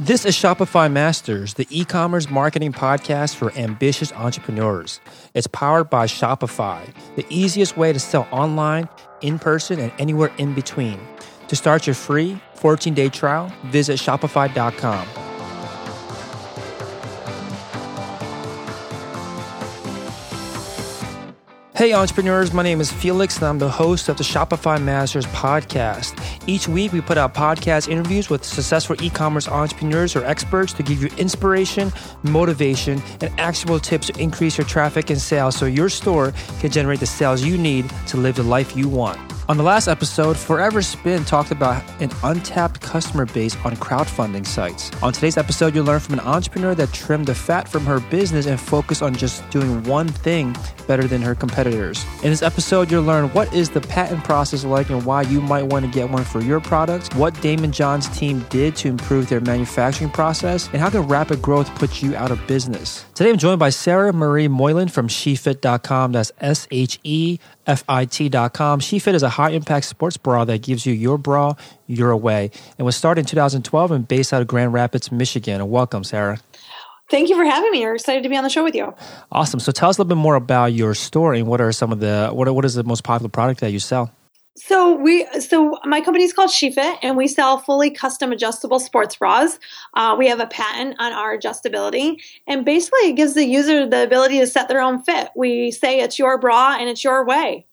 This is Shopify Masters, the e commerce marketing podcast for ambitious entrepreneurs. It's powered by Shopify, the easiest way to sell online, in person, and anywhere in between. To start your free 14 day trial, visit Shopify.com. Hey, entrepreneurs, my name is Felix, and I'm the host of the Shopify Masters podcast. Each week, we put out podcast interviews with successful e commerce entrepreneurs or experts to give you inspiration, motivation, and actionable tips to increase your traffic and sales so your store can generate the sales you need to live the life you want. On the last episode, Forever Spin talked about an untapped customer base on crowdfunding sites. On today's episode, you'll learn from an entrepreneur that trimmed the fat from her business and focused on just doing one thing better than her competitors. In this episode, you'll learn what is the patent process like and why you might want to get one for your products, what Daymond John's team did to improve their manufacturing process, and how can rapid growth put you out of business. Today, I'm joined by Sarah Marie Moylan from SheFit.com. That's S H E F I T.com. SheFit is a high impact sports bra that gives you your bra your way and was started in 2012 and based out of Grand Rapids, Michigan. welcome, Sarah. Thank you for having me. We're excited to be on the show with you. Awesome. So tell us a little bit more about your story and what are some of the what what is the most popular product that you sell? So we, so my company is called SheFit, and we sell fully custom adjustable sports bras. Uh, we have a patent on our adjustability, and basically it gives the user the ability to set their own fit. We say it's your bra and it's your way.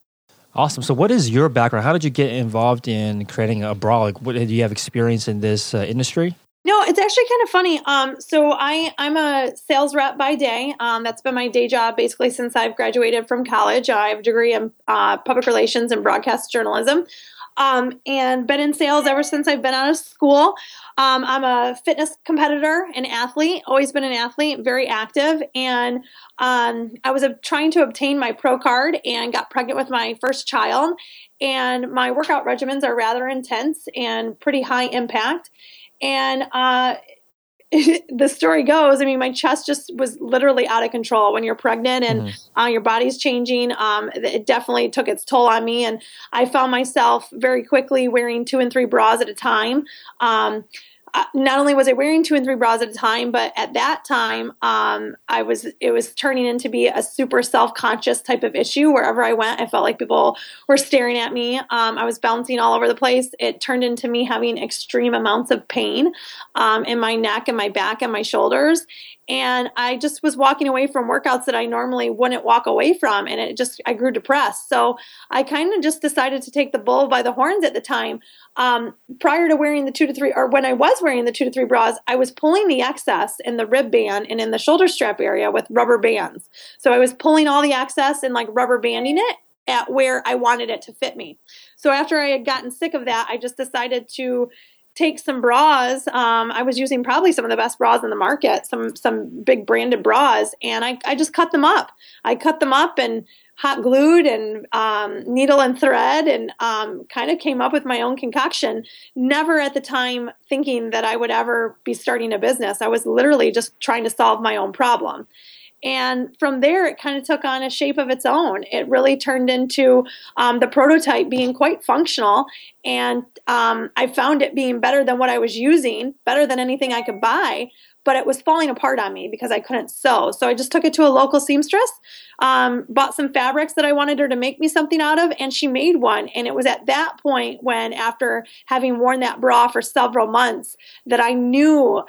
Awesome. So, what is your background? How did you get involved in creating a bra? Like, what, do you have experience in this uh, industry? No, it's actually kind of funny. Um, so I I'm a sales rep by day. Um, that's been my day job basically since I've graduated from college. I have a degree in uh, public relations and broadcast journalism, um, and been in sales ever since I've been out of school. Um, I'm a fitness competitor, an athlete. Always been an athlete, very active, and um, I was trying to obtain my pro card and got pregnant with my first child. And my workout regimens are rather intense and pretty high impact and uh, the story goes, I mean, my chest just was literally out of control when you're pregnant and mm-hmm. uh, your body's changing. Um, it definitely took its toll on me, and I found myself very quickly wearing two and three bras at a time. Um, not only was I wearing two and three bras at a time, but at that time, um, I was it was turning into be a super self conscious type of issue. Wherever I went, I felt like people were staring at me. Um, I was bouncing all over the place. It turned into me having extreme amounts of pain um, in my neck and my back and my shoulders. And I just was walking away from workouts that I normally wouldn't walk away from, and it just I grew depressed. So I kind of just decided to take the bull by the horns at the time. Um, prior to wearing the two to three, or when I was wearing the two to three bras, I was pulling the excess in the rib band and in the shoulder strap area with rubber bands. So I was pulling all the excess and like rubber banding it at where I wanted it to fit me. So after I had gotten sick of that, I just decided to take some bras. Um, I was using probably some of the best bras in the market, some some big branded bras, and I, I just cut them up. I cut them up and hot glued and um, needle and thread and um, kind of came up with my own concoction. Never at the time thinking that I would ever be starting a business. I was literally just trying to solve my own problem. And from there, it kind of took on a shape of its own. It really turned into um, the prototype being quite functional. And um, I found it being better than what I was using, better than anything I could buy but it was falling apart on me because I couldn't sew. So I just took it to a local seamstress, um, bought some fabrics that I wanted her to make me something out of, and she made one. And it was at that point when, after having worn that bra for several months, that I knew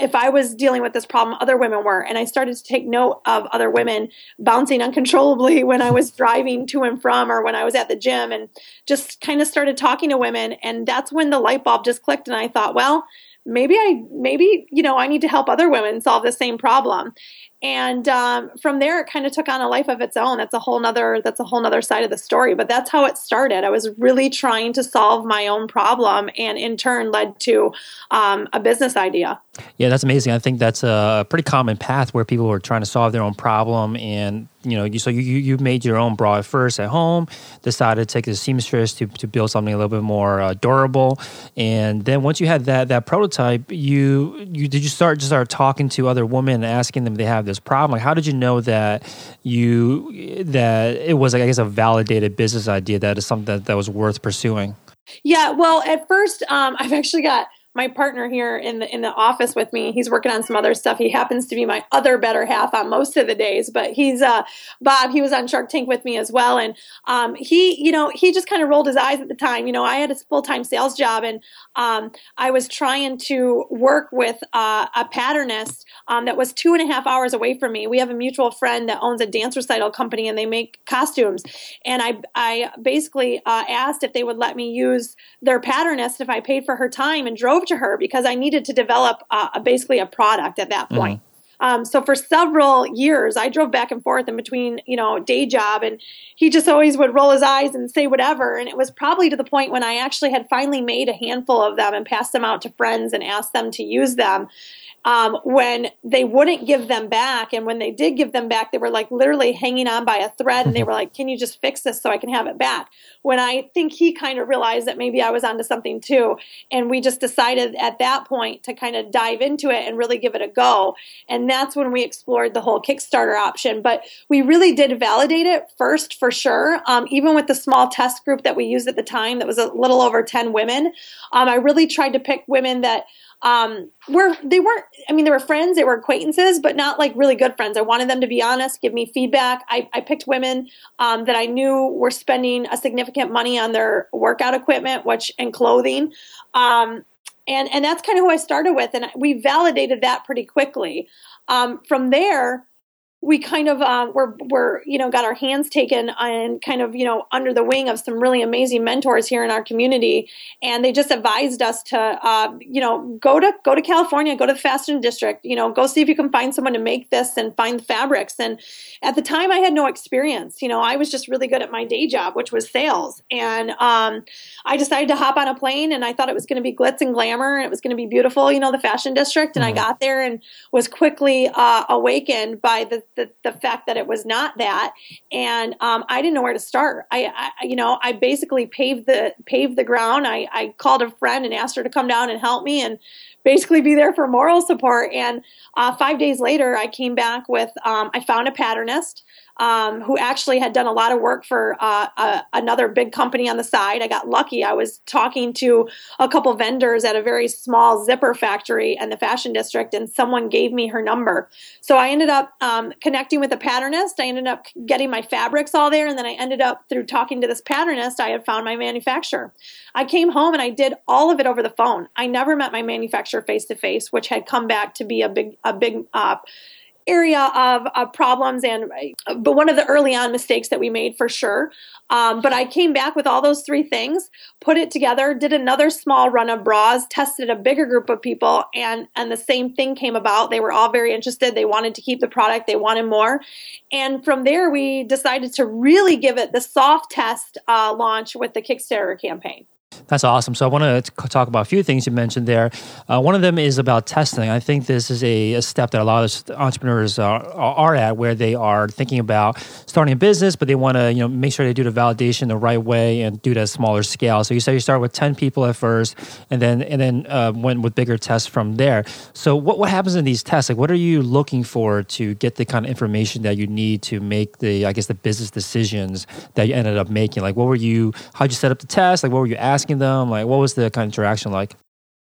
if I was dealing with this problem, other women were. And I started to take note of other women bouncing uncontrollably when I was driving to and from or when I was at the gym and just kind of started talking to women. And that's when the light bulb just clicked. And I thought, well, maybe I maybe you know I need to help other women solve the same problem. And um, from there, it kind of took on a life of its own. That's a whole nother that's a whole nother side of the story. But that's how it started. I was really trying to solve my own problem, and in turn led to um, a business idea. Yeah, that's amazing. I think that's a pretty common path where people are trying to solve their own problem and you know, you, so you, you made your own bra first at home, decided to take the seamstress to, to build something a little bit more uh, durable, and then once you had that that prototype, you you did you start just start talking to other women asking them they have this problem. Like, how did you know that you that it was, like, I guess, a validated business idea that is something that, that was worth pursuing? Yeah, well, at first, um, I've actually got my partner here in the in the office with me. He's working on some other stuff. He happens to be my other better half on most of the days, but he's uh Bob. He was on Shark Tank with me as well, and um, he you know he just kind of rolled his eyes at the time. You know, I had a full time sales job, and um, I was trying to work with uh, a patternist um, that was two and a half hours away from me. We have a mutual friend that owns a dance recital company, and they make costumes. And I I basically uh, asked if they would let me use their patternist if I paid for her time and drove to her because I needed to develop uh, basically a product at that point. Mm-hmm. Um, so for several years, I drove back and forth in between, you know, day job, and he just always would roll his eyes and say whatever. And it was probably to the point when I actually had finally made a handful of them and passed them out to friends and asked them to use them um, when they wouldn't give them back. And when they did give them back, they were like literally hanging on by a thread and they were like, Can you just fix this so I can have it back? When I think he kind of realized that maybe I was onto something too. And we just decided at that point to kind of dive into it and really give it a go. And that's when we explored the whole Kickstarter option. But we really did validate it first for sure. Um, even with the small test group that we used at the time, that was a little over 10 women, um, I really tried to pick women that um, were they weren't i mean they were friends they were acquaintances but not like really good friends. I wanted them to be honest give me feedback. I, I picked women um, that i knew were spending a significant money on their workout equipment which and clothing. Um, and and that's kind of who i started with and we validated that pretty quickly. Um, from there we kind of um, were, were, you know, got our hands taken and kind of, you know, under the wing of some really amazing mentors here in our community. And they just advised us to, uh, you know, go to, go to California, go to the fashion district, you know, go see if you can find someone to make this and find the fabrics. And at the time I had no experience, you know, I was just really good at my day job, which was sales. And um, I decided to hop on a plane and I thought it was going to be glitz and glamour and it was going to be beautiful, you know, the fashion district. And mm-hmm. I got there and was quickly uh, awakened by the, the, the fact that it was not that, and um, I didn't know where to start. I, I, you know, I basically paved the paved the ground. I, I called a friend and asked her to come down and help me, and basically be there for moral support. And uh, five days later, I came back with um, I found a patternist um, who actually had done a lot of work for uh, another big company on the side. I got lucky. I was talking to a couple vendors at a very small zipper factory in the fashion district, and someone gave me her number. So I ended up um, connecting with a patternist. I ended up getting my fabrics all there, and then I ended up through talking to this patternist, I had found my manufacturer. I came home and I did all of it over the phone. I never met my manufacturer face to face, which had come back to be a big a big uh, area of, problems and but one of the early on mistakes that we made for sure. Um, but i came back with all those three things put it together did another small run of bras tested a bigger group of people and and the same thing came about. They were all very interested. They wanted to keep the product. They wanted more. And from there we decided to really give it the soft test uh, launch with the kickstarter campaign that's awesome. So I want to talk about a few things you mentioned there. Uh, one of them is about testing. I think this is a, a step that a lot of entrepreneurs are, are, at, where they are thinking about starting a business, but they want to you know make sure they do the validation the right way and do it at a smaller scale. So you said you start with ten people at first, and then and then uh, went with bigger tests from there. So what what happens in these tests? Like what are you looking for to get the kind of information that you need to make the I guess the business decisions that you ended up making? Like what were you? How'd you set up the test? Like what were you asking? Asking them? Like, what was the kind of interaction like?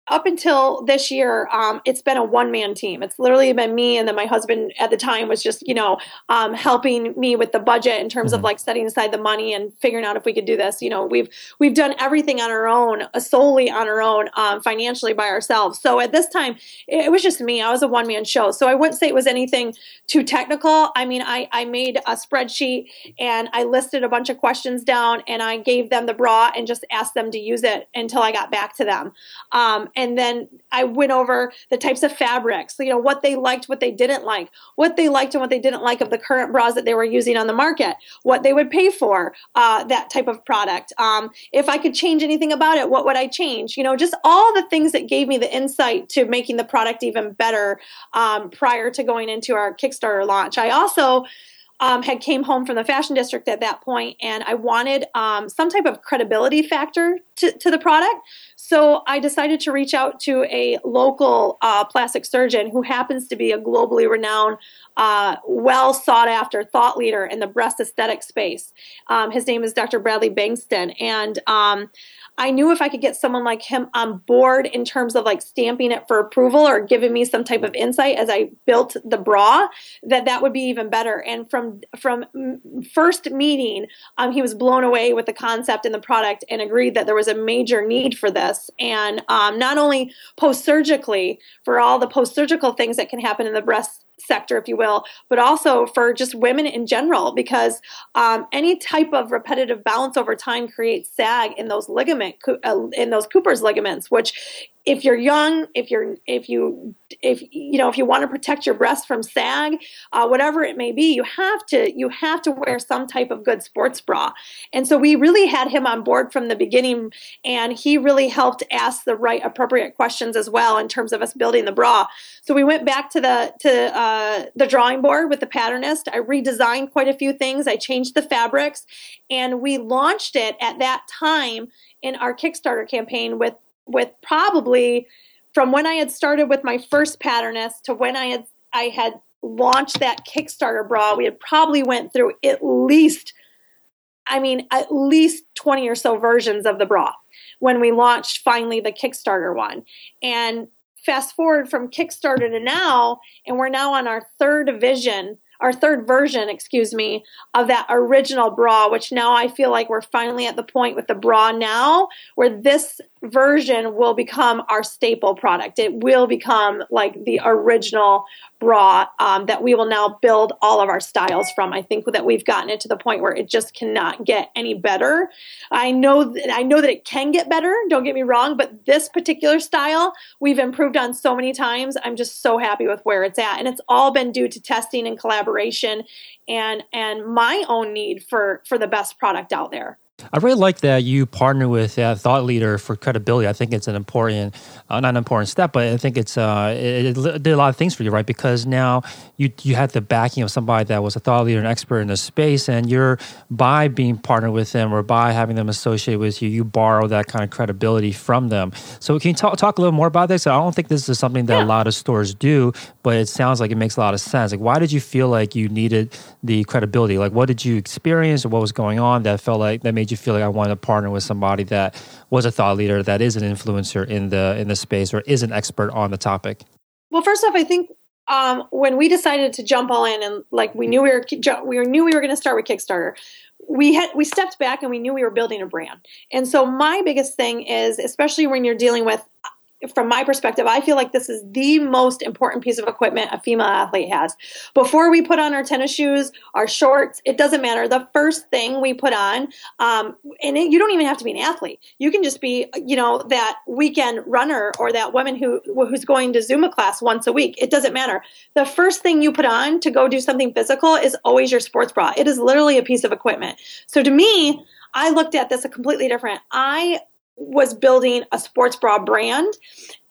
Up until this year, um, it's been a one man team. It's literally been me, and then my husband at the time was just, you know, um, helping me with the budget in terms mm-hmm. of like setting aside the money and figuring out if we could do this. You know, we've we've done everything on our own, uh, solely on our own, um, financially by ourselves. So at this time, it, it was just me. I was a one man show, so I wouldn't say it was anything too technical. I mean, I I made a spreadsheet and I listed a bunch of questions down, and I gave them the bra and just asked them to use it until I got back to them. And then I went over the types of fabrics, you know, what they liked, what they didn't like, what they liked and what they didn't like of the current bras that they were using on the market, what they would pay for uh, that type of product. Um, if I could change anything about it, what would I change? You know, just all the things that gave me the insight to making the product even better um, prior to going into our Kickstarter launch. I also um, had came home from the fashion district at that point and i wanted um, some type of credibility factor to, to the product So I decided to reach out to a local uh, plastic surgeon who happens to be a globally renowned, uh, well sought after thought leader in the breast aesthetic space. Um, his name is Dr. Bradley Bankston. And um, I knew if I could get someone like him on board in terms of like stamping it for approval or giving me some type of insight as I built the bra, that that would be even better. And from from first meeting, um, he was blown away with the concept and the product and agreed that there was a major need for this. And um, not only post surgically for all the post surgical things that can happen in the breast sector, if you will, but also for just women in general, because um, any type of repetitive balance over time creates sag in those ligament uh, in those Cooper's ligaments, which if you're young, if you're if you if you know if you want to protect your breast from sag, uh, whatever it may be, you have to you have to wear some type of good sports bra. And so we really had him on board from the beginning, and he really helped ask the right appropriate questions as well in terms of us building the bra. So we went back to the to uh, the drawing board with the patternist. I redesigned quite a few things. I changed the fabrics, and we launched it at that time in our Kickstarter campaign with with probably from when I had started with my first patternist to when I had I had launched that Kickstarter bra, we had probably went through at least I mean at least 20 or so versions of the bra when we launched finally the Kickstarter one. And fast forward from Kickstarter to now and we're now on our third vision our third version, excuse me, of that original bra, which now I feel like we're finally at the point with the bra now where this version will become our staple product. It will become like the original bra um, that we will now build all of our styles from. I think that we've gotten it to the point where it just cannot get any better. I know that I know that it can get better. Don't get me wrong, but this particular style we've improved on so many times. I'm just so happy with where it's at, and it's all been due to testing and collaboration, and and my own need for for the best product out there. I really like that you partner with a thought leader for credibility. I think it's an important, uh, not an important step, but I think it's uh, it, it, did a lot of things for you, right? Because now you you had the backing of somebody that was a thought leader and expert in the space, and you're by being partnered with them or by having them associate with you, you borrow that kind of credibility from them. So can you talk talk a little more about this? I don't think this is something that yeah. a lot of stores do, but it sounds like it makes a lot of sense. Like, why did you feel like you needed the credibility? Like, what did you experience or what was going on that felt like that made you feel like I wanted to partner with somebody that was a thought leader, that is an influencer in the in the space, or is an expert on the topic? Well, first off, I think um, when we decided to jump all in and like we knew we were we knew we were going to start with Kickstarter, we had we stepped back and we knew we were building a brand. And so my biggest thing is, especially when you're dealing with from my perspective, I feel like this is the most important piece of equipment a female athlete has. Before we put on our tennis shoes, our shorts, it doesn't matter. The first thing we put on, um, and it, you don't even have to be an athlete. You can just be, you know, that weekend runner or that woman who who's going to Zumba class once a week. It doesn't matter. The first thing you put on to go do something physical is always your sports bra. It is literally a piece of equipment. So to me, I looked at this a completely different. I was building a sports bra brand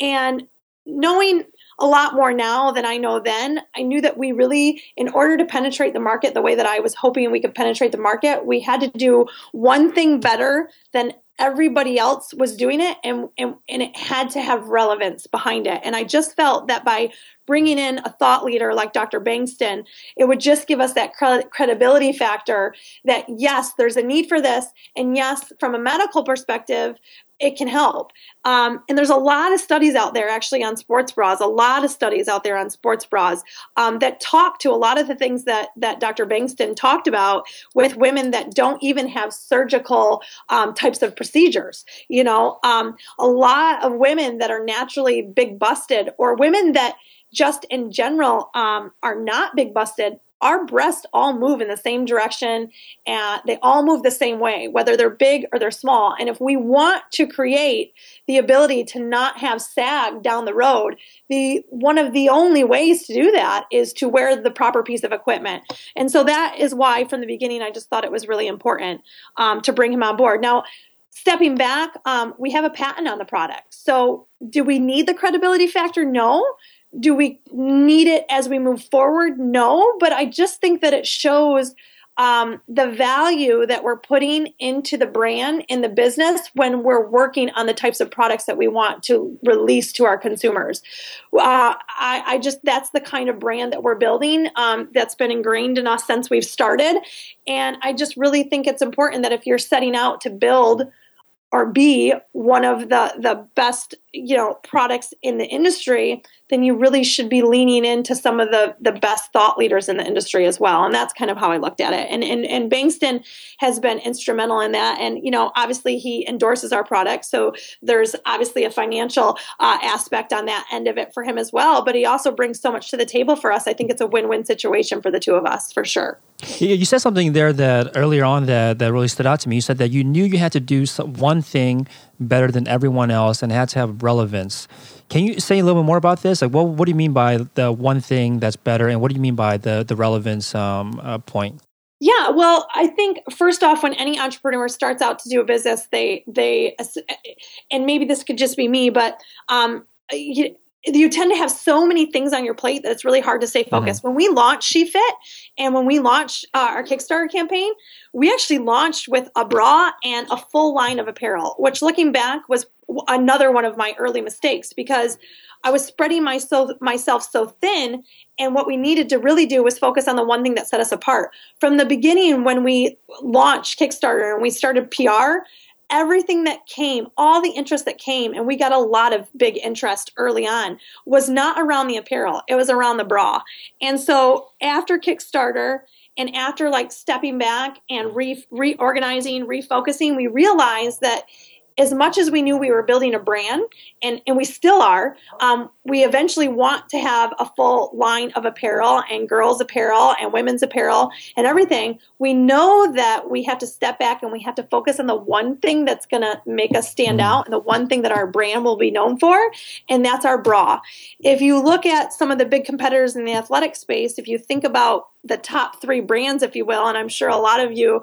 and knowing a lot more now than I know then. I knew that we really, in order to penetrate the market the way that I was hoping we could penetrate the market, we had to do one thing better than everybody else was doing it and, and, and it had to have relevance behind it. And I just felt that by bringing in a thought leader like Dr. Bankston, it would just give us that credibility factor that yes, there's a need for this. And yes, from a medical perspective, it can help. Um, and there's a lot of studies out there actually on sports bras, a lot of studies out there on sports bras um, that talk to a lot of the things that, that Dr. Bankston talked about with women that don't even have surgical um, types of procedures. You know, um, a lot of women that are naturally big busted or women that just in general um, are not big busted our breasts all move in the same direction and they all move the same way, whether they're big or they're small. And if we want to create the ability to not have sag down the road, the one of the only ways to do that is to wear the proper piece of equipment. And so that is why from the beginning I just thought it was really important um, to bring him on board. Now, stepping back, um, we have a patent on the product. So do we need the credibility factor? No do we need it as we move forward? No, but I just think that it shows um, the value that we're putting into the brand in the business when we're working on the types of products that we want to release to our consumers. Uh, I, I, just that's the kind of brand that we're building um, that's been ingrained in us since we've started, and I just really think it's important that if you're setting out to build or be one of the the best you know products in the industry then you really should be leaning into some of the the best thought leaders in the industry as well. And that's kind of how i looked at it. And and, and bankston has been instrumental in that. And you know obviously he endorses our product. So there's obviously a financial uh, aspect on that end of it for him as well. But he also brings so much to the table for us. I think it's a win-win situation for the two of us for sure. You said something there that earlier on that, that really stood out to me. You said that you knew you had to do one thing better than everyone else and had to have relevance. Can you say a little bit more about this? Like, what what do you mean by the one thing that's better, and what do you mean by the the relevance um, uh, point? Yeah, well, I think first off, when any entrepreneur starts out to do a business, they they and maybe this could just be me, but um, you, tend to have so many things on your plate that it's really hard to stay mm-hmm. focused. Mm-hmm. When we launched She Fit and when we launched uh, our Kickstarter campaign, we actually launched with a bra and a full line of apparel, which looking back was another one of my early mistakes because I was spreading myself myself so thin and what we needed to really do was focus on the one thing that set us apart. From the beginning when we launched Kickstarter and we started PR, everything that came, all the interest that came, and we got a lot of big interest early on, was not around the apparel. It was around the bra. And so after Kickstarter, and after like stepping back and re- reorganizing, refocusing, we realized that as much as we knew we were building a brand, and, and we still are, um, we eventually want to have a full line of apparel and girls' apparel and women's apparel and everything. We know that we have to step back and we have to focus on the one thing that's going to make us stand mm. out and the one thing that our brand will be known for, and that's our bra. If you look at some of the big competitors in the athletic space, if you think about the top three brands, if you will. And I'm sure a lot of you,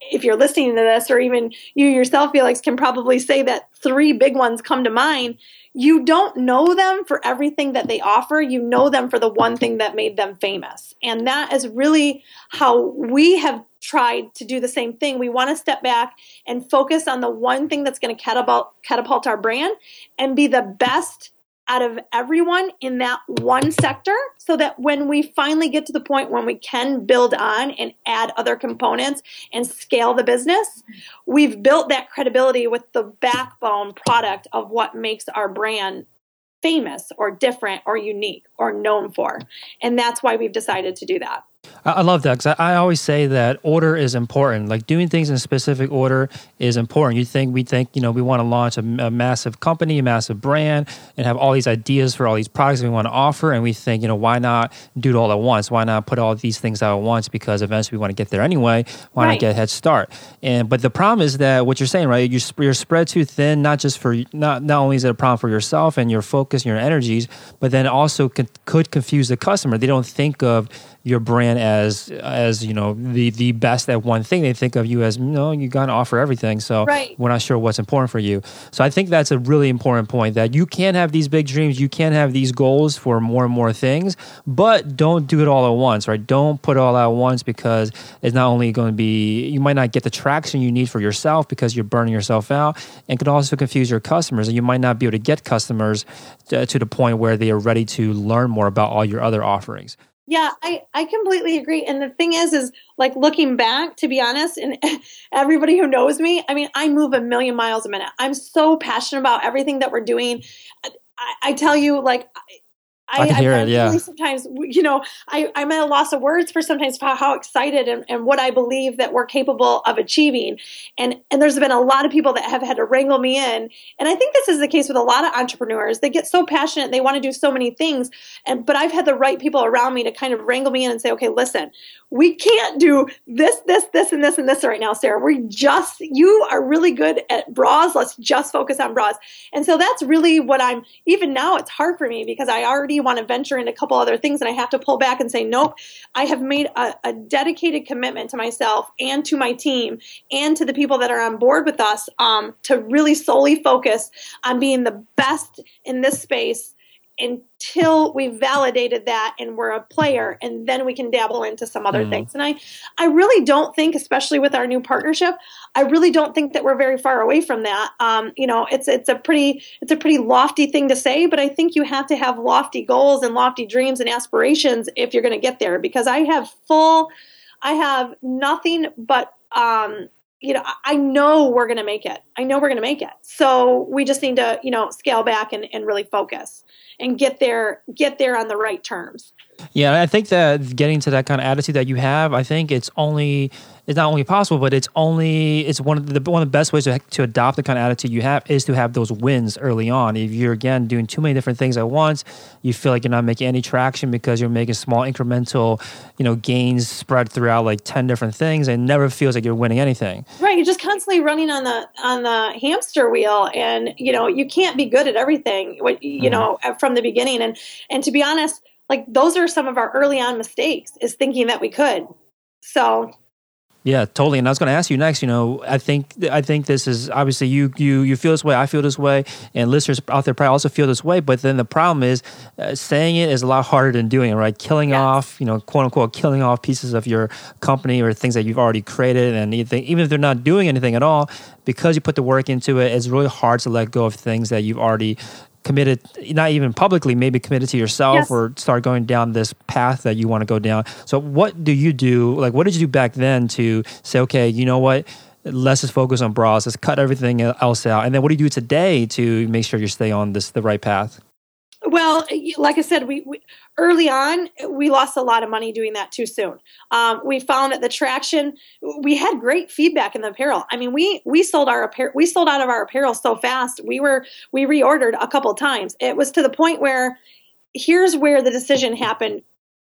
if you're listening to this, or even you yourself, Felix, can probably say that three big ones come to mind. You don't know them for everything that they offer. You know them for the one thing that made them famous. And that is really how we have tried to do the same thing. We want to step back and focus on the one thing that's going to catapult, catapult our brand and be the best out of everyone in that one sector so that when we finally get to the point when we can build on and add other components and scale the business, we've built that credibility with the backbone product of what makes our brand famous or different or unique or known for. And that's why we've decided to do that. I love that because I, always say that order is important. Like doing things in a specific order is important. You think we think you know we want to launch a, a, massive company, a massive brand, and have all these ideas for all these products we want to offer, and we think you know why not do it all at once? Why not put all these things out at once? Because eventually we want to get there anyway. Why right. not get a head start? And but the problem is that what you're saying, right? You're, you're spread too thin. Not just for not not only is it a problem for yourself and your focus and your energies, but then also could, could confuse the customer. They don't think of your brand as as you know the the best at one thing. They think of you as no, you got to offer everything. So right. we're not sure what's important for you. So I think that's a really important point that you can have these big dreams, you can have these goals for more and more things, but don't do it all at once. Right? Don't put it all at once because it's not only going to be you might not get the traction you need for yourself because you're burning yourself out, and could also confuse your customers, and you might not be able to get customers to, to the point where they are ready to learn more about all your other offerings. Yeah, I, I completely agree. And the thing is, is like looking back, to be honest, and everybody who knows me, I mean, I move a million miles a minute. I'm so passionate about everything that we're doing. I, I tell you, like, I, I can hear I, it. Yeah. Really sometimes, you know, I, I'm at a loss of words for sometimes how, how excited and, and what I believe that we're capable of achieving. And and there's been a lot of people that have had to wrangle me in. And I think this is the case with a lot of entrepreneurs. They get so passionate, they want to do so many things. And but I've had the right people around me to kind of wrangle me in and say, okay, listen, we can't do this, this, this, and this, and this right now, Sarah. We just, you are really good at bras. Let's just focus on bras. And so that's really what I'm, even now it's hard for me because I already want to venture into a couple other things and I have to pull back and say, nope, I have made a, a dedicated commitment to myself and to my team and to the people that are on board with us um, to really solely focus on being the best in this space until we validated that and we're a player and then we can dabble into some other mm. things and i i really don't think especially with our new partnership i really don't think that we're very far away from that um, you know it's it's a pretty it's a pretty lofty thing to say but i think you have to have lofty goals and lofty dreams and aspirations if you're going to get there because i have full i have nothing but um, you know, I know we're going to make it. I know we're going to make it. So we just need to, you know, scale back and, and really focus and get there, get there on the right terms. Yeah, I think that getting to that kind of attitude that you have, I think it's only it's not only possible, but it's only it's one of the one of the best ways to, to adopt the kind of attitude you have is to have those wins early on. If you're again doing too many different things at once, you feel like you're not making any traction because you're making small incremental, you know, gains spread throughout like ten different things, and never feels like you're winning anything. Right, you're just constantly running on the on the hamster wheel, and you know you can't be good at everything. You mm-hmm. know from the beginning, and and to be honest, like those are some of our early on mistakes is thinking that we could. So yeah, totally. And I was going to ask you next. You know, I think I think this is obviously you you you feel this way. I feel this way, and listeners out there probably also feel this way. But then the problem is, uh, saying it is a lot harder than doing it. Right? Killing yes. off, you know, quote unquote, killing off pieces of your company or things that you've already created, and anything, even if they're not doing anything at all, because you put the work into it, it's really hard to let go of things that you've already committed, not even publicly, maybe committed to yourself yes. or start going down this path that you want to go down. So, what do you do? Like, what did you do back then to say, okay, you know what? Let's just focus on bras. Let's cut everything else out. And then, what do you do today to make sure you stay on this the right path? Well, like I said, we, we, early on we lost a lot of money doing that too soon. Um, we found that the traction we had great feedback in the apparel. I mean, we we sold our apparel we sold out of our apparel so fast. We were we reordered a couple times. It was to the point where here's where the decision happened,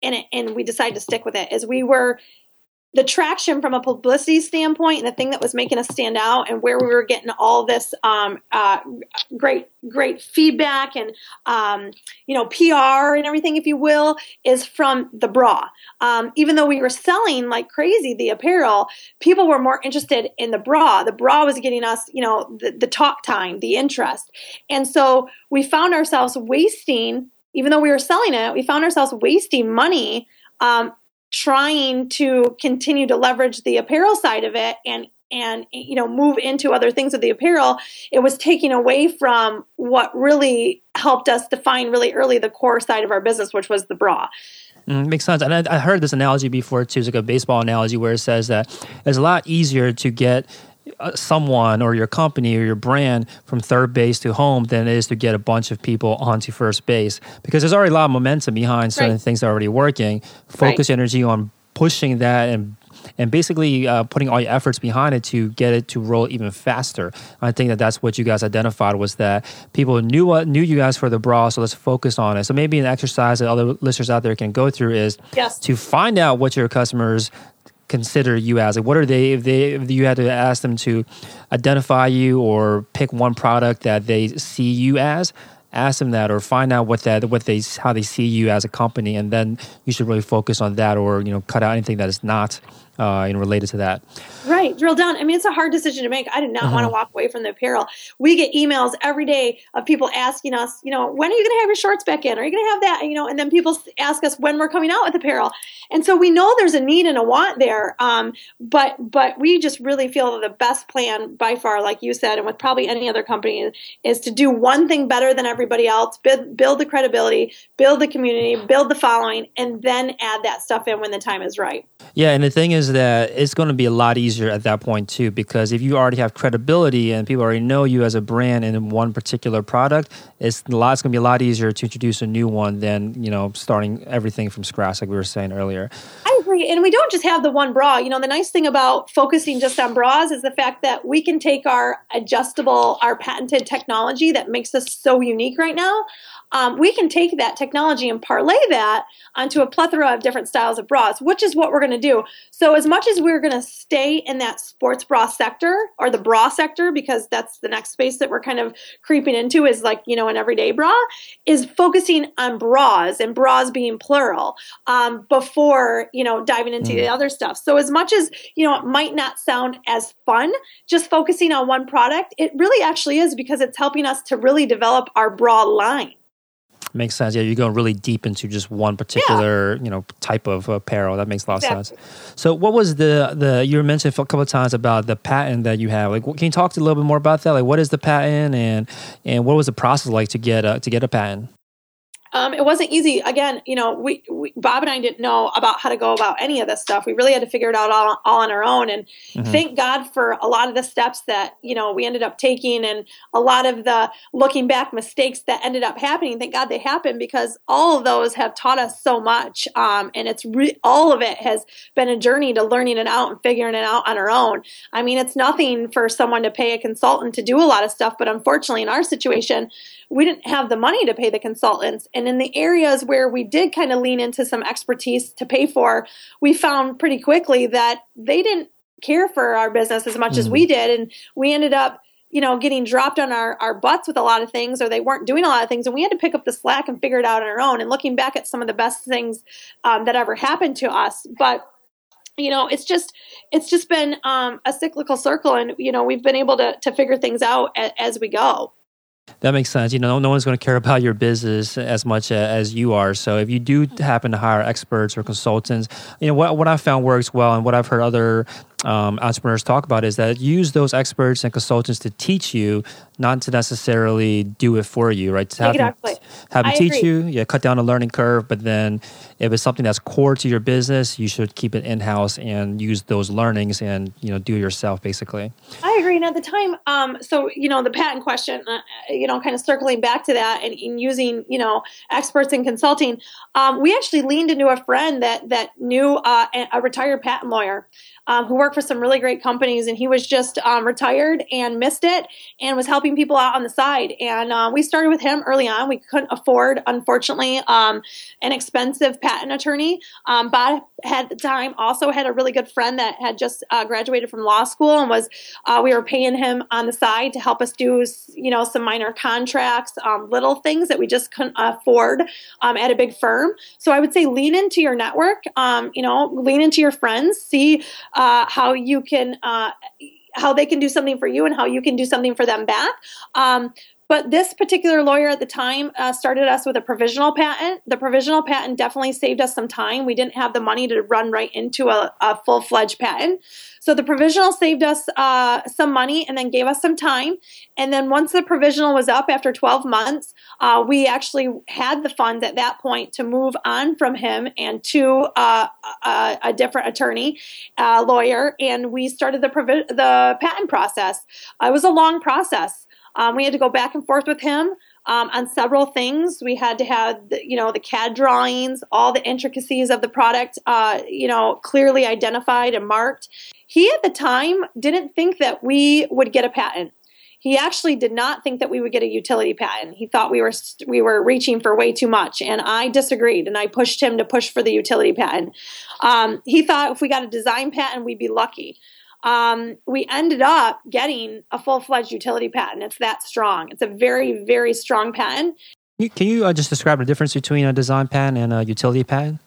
and it, and we decided to stick with it. Is we were the traction from a publicity standpoint and the thing that was making us stand out and where we were getting all this um, uh, great great feedback and um, you know pr and everything if you will is from the bra. Um, even though we were selling like crazy the apparel people were more interested in the bra. The bra was getting us you know the, the talk time the interest. And so we found ourselves wasting even though we were selling it we found ourselves wasting money um, trying to continue to leverage the apparel side of it and and you know move into other things with the apparel it was taking away from what really helped us define really early the core side of our business which was the bra Mm, makes sense. And I, I, heard this analogy before too. It's like a baseball analogy where it says that it's a lot easier to get someone or your company or your brand from third base to home than it is to get a bunch of people onto first base because there's already a lot of momentum behind certain right. things that are already working. Focus right. energy on pushing that and and basically uh, putting all your efforts behind it to get it to roll even faster. I think that that's what you guys identified was that people knew what knew you guys for the bra, so let's focus on it. So maybe an exercise that other listeners out there can go through is yes. to find out what your customers consider you as? Like, what are they if they if you had to ask them to identify you or pick one product that they see you as? Ask them that, or find out what that what they how they see you as a company, and then you should really focus on that, or you know, cut out anything that is not uh, you know, related to that. Right, drill down. I mean, it's a hard decision to make. I did not uh-huh. want to walk away from the apparel. We get emails every day of people asking us, you know, when are you going to have your shorts back in? Are you going to have that? You know, and then people ask us when we're coming out with apparel. And so we know there's a need and a want there. Um, but but we just really feel that the best plan by far, like you said, and with probably any other company, is to do one thing better than everybody else, build, build the credibility, build the community, build the following, and then add that stuff in when the time is right. Yeah, and the thing is that it's going to be a lot easier at that point too, because if you already have credibility and people already know you as a brand in one particular product, it's a lot. It's going to be a lot easier to introduce a new one than you know starting everything from scratch, like we were saying earlier. And we don't just have the one bra. You know, the nice thing about focusing just on bras is the fact that we can take our adjustable, our patented technology that makes us so unique right now um, we can take that technology and parlay that onto a plethora of different styles of bras, which is what we're going to do. So, as much as we're going to stay in that sports bra sector or the bra sector, because that's the next space that we're kind of creeping into, is like, you know, an everyday bra, is focusing on bras and bras being plural um, before, you know, diving into mm. the other stuff. So, as much as, you know, it might not sound as fun just focusing on one product, it really actually is because it's helping us to really develop our broad line. Makes sense. Yeah, you're going really deep into just one particular, yeah. you know, type of apparel. That makes a lot exactly. of sense. So, what was the the you mentioned a couple of times about the patent that you have? Like, can you talk a little bit more about that? Like, what is the patent, and and what was the process like to get a, to get a patent? Um, it wasn't easy. Again, you know, we, we, Bob and I didn't know about how to go about any of this stuff. We really had to figure it out all, all on our own. And mm-hmm. thank God for a lot of the steps that you know we ended up taking, and a lot of the looking back mistakes that ended up happening. Thank God they happened because all of those have taught us so much. Um, and it's re- all of it has been a journey to learning it out and figuring it out on our own. I mean, it's nothing for someone to pay a consultant to do a lot of stuff, but unfortunately, in our situation, we didn't have the money to pay the consultants. And in the areas where we did kind of lean into some expertise to pay for, we found pretty quickly that they didn't care for our business as much mm. as we did. And we ended up you know, getting dropped on our, our butts with a lot of things, or they weren't doing a lot of things, and we had to pick up the slack and figure it out on our own. And looking back at some of the best things um, that ever happened to us, but you know, it's just it's just been um, a cyclical circle, and you know, we've been able to to figure things out a, as we go. That makes sense. You know, no one's going to care about your business as much as you are. So if you do happen to hire experts or consultants, you know what what I found works well, and what I've heard other um, entrepreneurs talk about is that use those experts and consultants to teach you, not to necessarily do it for you, right? To have exactly. them, have them teach agree. you, yeah, cut down the learning curve. But then, if it's something that's core to your business, you should keep it in house and use those learnings and you know do it yourself, basically. I agree. And at the time, um, so you know, the patent question, uh, you know, kind of circling back to that and, and using you know experts in consulting, um, we actually leaned into a friend that that knew uh, a retired patent lawyer um, who worked for some really great companies, and he was just um, retired and missed it and was helping people out on the side. And uh, we started with him early on. We couldn't afford, unfortunately, um, an expensive patent attorney. Um, Bob had the time also had a really good friend that had just uh, graduated from law school and was uh, we were paying him on the side to help us do you know some minor contracts, um, little things that we just couldn't afford um, at a big firm. So I would say lean into your network. you know, lean into your friends. See uh, how you can uh, how they can do something for you and how you can do something for them back. Um, but this particular lawyer at the time uh, started us with a provisional patent. The provisional patent definitely saved us some time. We didn't have the money to run right into a, a full fledged patent. So the provisional saved us uh, some money and then gave us some time. And then once the provisional was up after 12 months, uh, we actually had the funds at that point to move on from him and to uh, a, a, different attorney, uh, lawyer, and we started the, provi- the patent process. it was a long process. Um, we had to go back and forth with him um, on several things. We had to have, the, you know, the CAD drawings, all the intricacies of the product, uh, you know, clearly identified and marked. He at the time didn't think that we would get a patent. He actually did not think that we would get a utility patent. He thought we were we were reaching for way too much, and I disagreed, and I pushed him to push for the utility patent. Um, he thought if we got a design patent, we'd be lucky um, we ended up getting a full fledged utility patent. It's that strong. It's a very, very strong patent. Can you uh, just describe the difference between a design patent and a utility patent?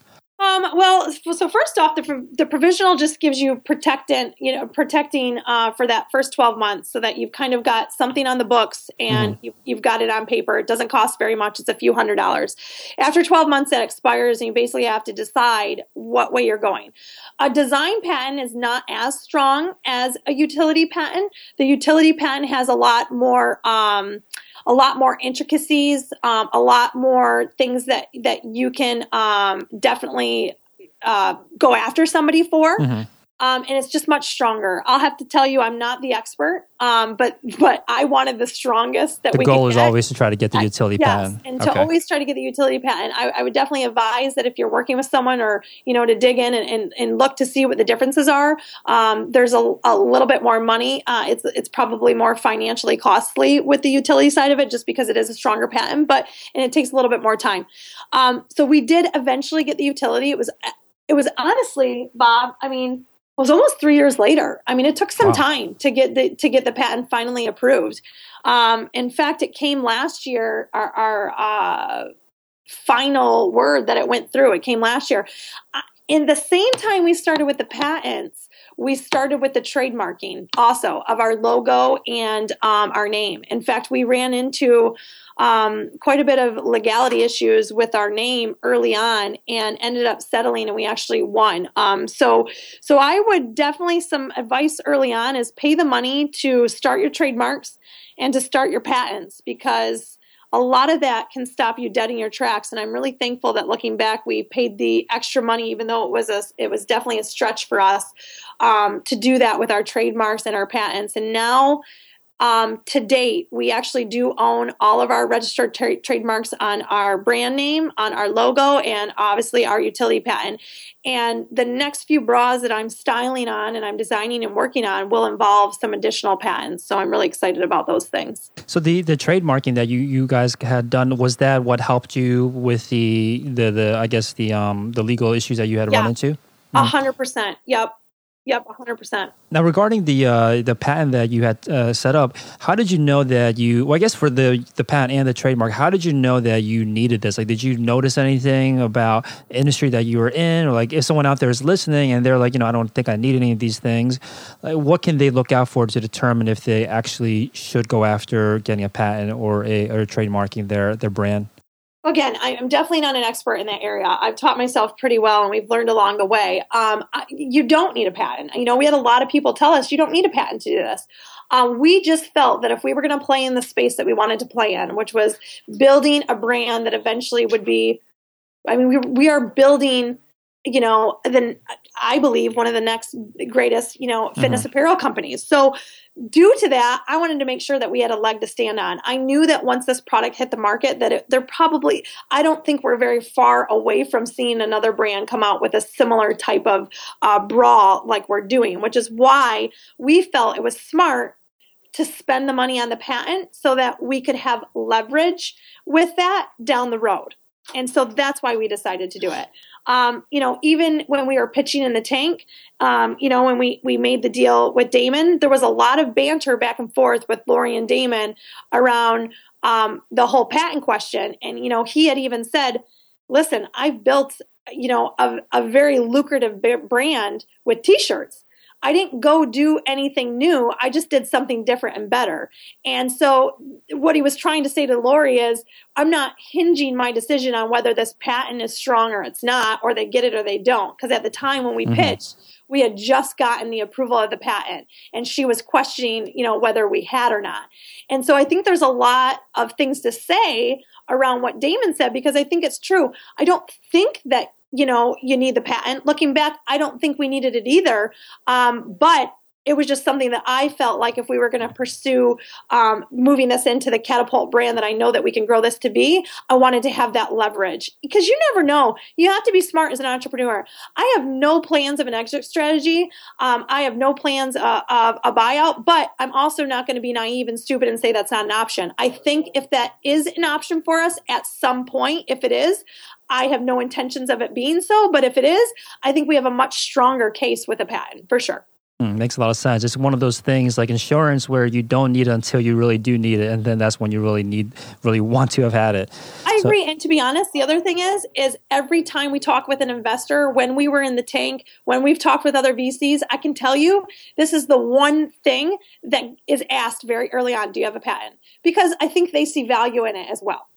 Um, well, so first off, the, the provisional just gives you protectant, you know, protecting uh, for that first 12 months so that you've kind of got something on the books and mm-hmm. you, you've got it on paper. It doesn't cost very much. It's a few hundred dollars. After 12 months, that expires and you basically have to decide what way you're going. A design patent is not as strong as a utility patent. The utility patent has a lot more, um, a lot more intricacies, um, a lot more things that that you can um, definitely uh, go after somebody for. Mm-hmm um, and it's just much stronger. I'll have to tell you, I'm not the expert, um, but but I wanted the strongest that the we. The goal is always to try to get the utility yes, patent, and to always try to get the utility patent. I, I, would definitely advise that if you're working with someone, or you know, to dig in and, and, and look to see what the differences are. Um, there's a, a little bit more money. Uh, it's it's probably more financially costly with the utility side of it, just because it is a stronger patent, but and it takes a little bit more time. Um, so we did eventually get the utility. It was it was honestly, Bob. I mean was almost three years later. I mean, it took some wow. time to get the to get the patent finally approved. Um, in fact, it came last year. Our, our uh, final word that it went through. It came last year. In the same time we started with the patents, we started with the trademarking also of our logo and um, our name. In fact, we ran into um, quite a bit of legality issues with our name early on and ended up settling and we actually won. Um, so, so I would definitely some advice early on is pay the money to start your trademarks and to start your patents because a lot of that can stop you dead in your tracks. And i'm really thankful that looking back we paid the extra money even though it was a it was definitely a stretch for us um, to do that with our trademarks and our patents. And now um, to date, we actually do own all of our registered tra- trademarks on our brand name, on our logo, and obviously our utility patent. And the next few bras that I'm styling on and I'm designing and working on will involve some additional patents. So I'm really excited about those things. So the the trademarking that you you guys had done was that what helped you with the the the I guess the um the legal issues that you had yeah. run into? A hundred percent. Yep. Yep, 100%. Now, regarding the uh, the patent that you had uh, set up, how did you know that you? Well, I guess for the the patent and the trademark, how did you know that you needed this? Like, did you notice anything about industry that you were in, or like if someone out there is listening and they're like, you know, I don't think I need any of these things, like, what can they look out for to determine if they actually should go after getting a patent or a or trademarking their their brand? Again, I'm definitely not an expert in that area. I've taught myself pretty well, and we've learned along the way. Um, you don't need a patent. You know, we had a lot of people tell us you don't need a patent to do this. Um, we just felt that if we were going to play in the space that we wanted to play in, which was building a brand that eventually would be, I mean, we, we are building you know, then I believe one of the next greatest, you know, fitness mm-hmm. apparel companies. So, due to that, I wanted to make sure that we had a leg to stand on. I knew that once this product hit the market, that it, they're probably, I don't think we're very far away from seeing another brand come out with a similar type of uh, bra like we're doing, which is why we felt it was smart to spend the money on the patent so that we could have leverage with that down the road. And so that's why we decided to do it. Um, you know, even when we were pitching in the tank, um, you know, when we we made the deal with Daymond, there was a lot of banter back and forth with Lori and Daymond around um, the whole patent question. And you know, he had even said, "Listen, I've built." You know, a, a very lucrative brand with t-shirts I didn't go do anything new. I just did something different and better. And so, what he was trying to say to Lori is, I'm not hinging my decision on whether this patent is strong or it's not, or they get it or they don't. Because at the time when we mm-hmm. pitched, we had just gotten the approval of the patent and she was questioning you know whether we had or not and so i think there's a lot of things to say around what daymond said because i think it's true i don't think that you know, you need the patent. Looking back, I don't think we needed it either. Um, but it was just something that I felt like if we were going to pursue um, moving this into the catapult brand that I know that we can grow this to be, I wanted to have that leverage because you never know. You have to be smart as an entrepreneur. I have no plans of an exit strategy. Um, I have no plans uh, of a buyout, but I'm also not going to be naive and stupid and say that's not an option. I think if that is an option for us at some point, if it is, I have no intentions of it being so, but if it is, I think we have a much stronger case with a patent for sure. Mm, makes a lot of sense. It's one of those things like insurance where you don't need it until you really do need it, and then that's when you really need, really want to have had it. I so, agree. And to be honest, the other thing is, is every time we talk with an investor, when we were in the tank, when we've talked with other VCs, I can tell you this is the one thing that is asked very early on: Do you have a patent? Because I think they see value in it as well.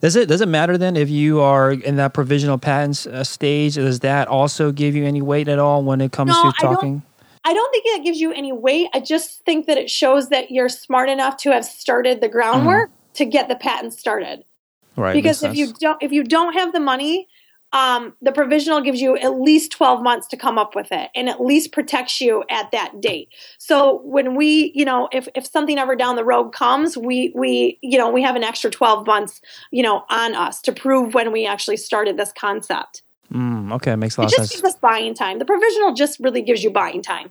Does it does it matter then if you are in that provisional patents uh, stage? Does that also give you any weight at all when it comes no, to talking? I don't, think it gives you any weight. I just think that it shows that you're smart enough to have started the groundwork mm-hmm. to get the patent started. Right. Because if you don't if you don't have the money um, the provisional gives you at least 12 months to come up with it and at least protects you at that date. So when we, you know, if, if something ever down the road comes, we, we, you know, we have an extra 12 months, you know, on us to prove when we actually started this concept. Mm, okay, makes a lot it of sense. It just gives us buying time. The provisional just really gives you buying time.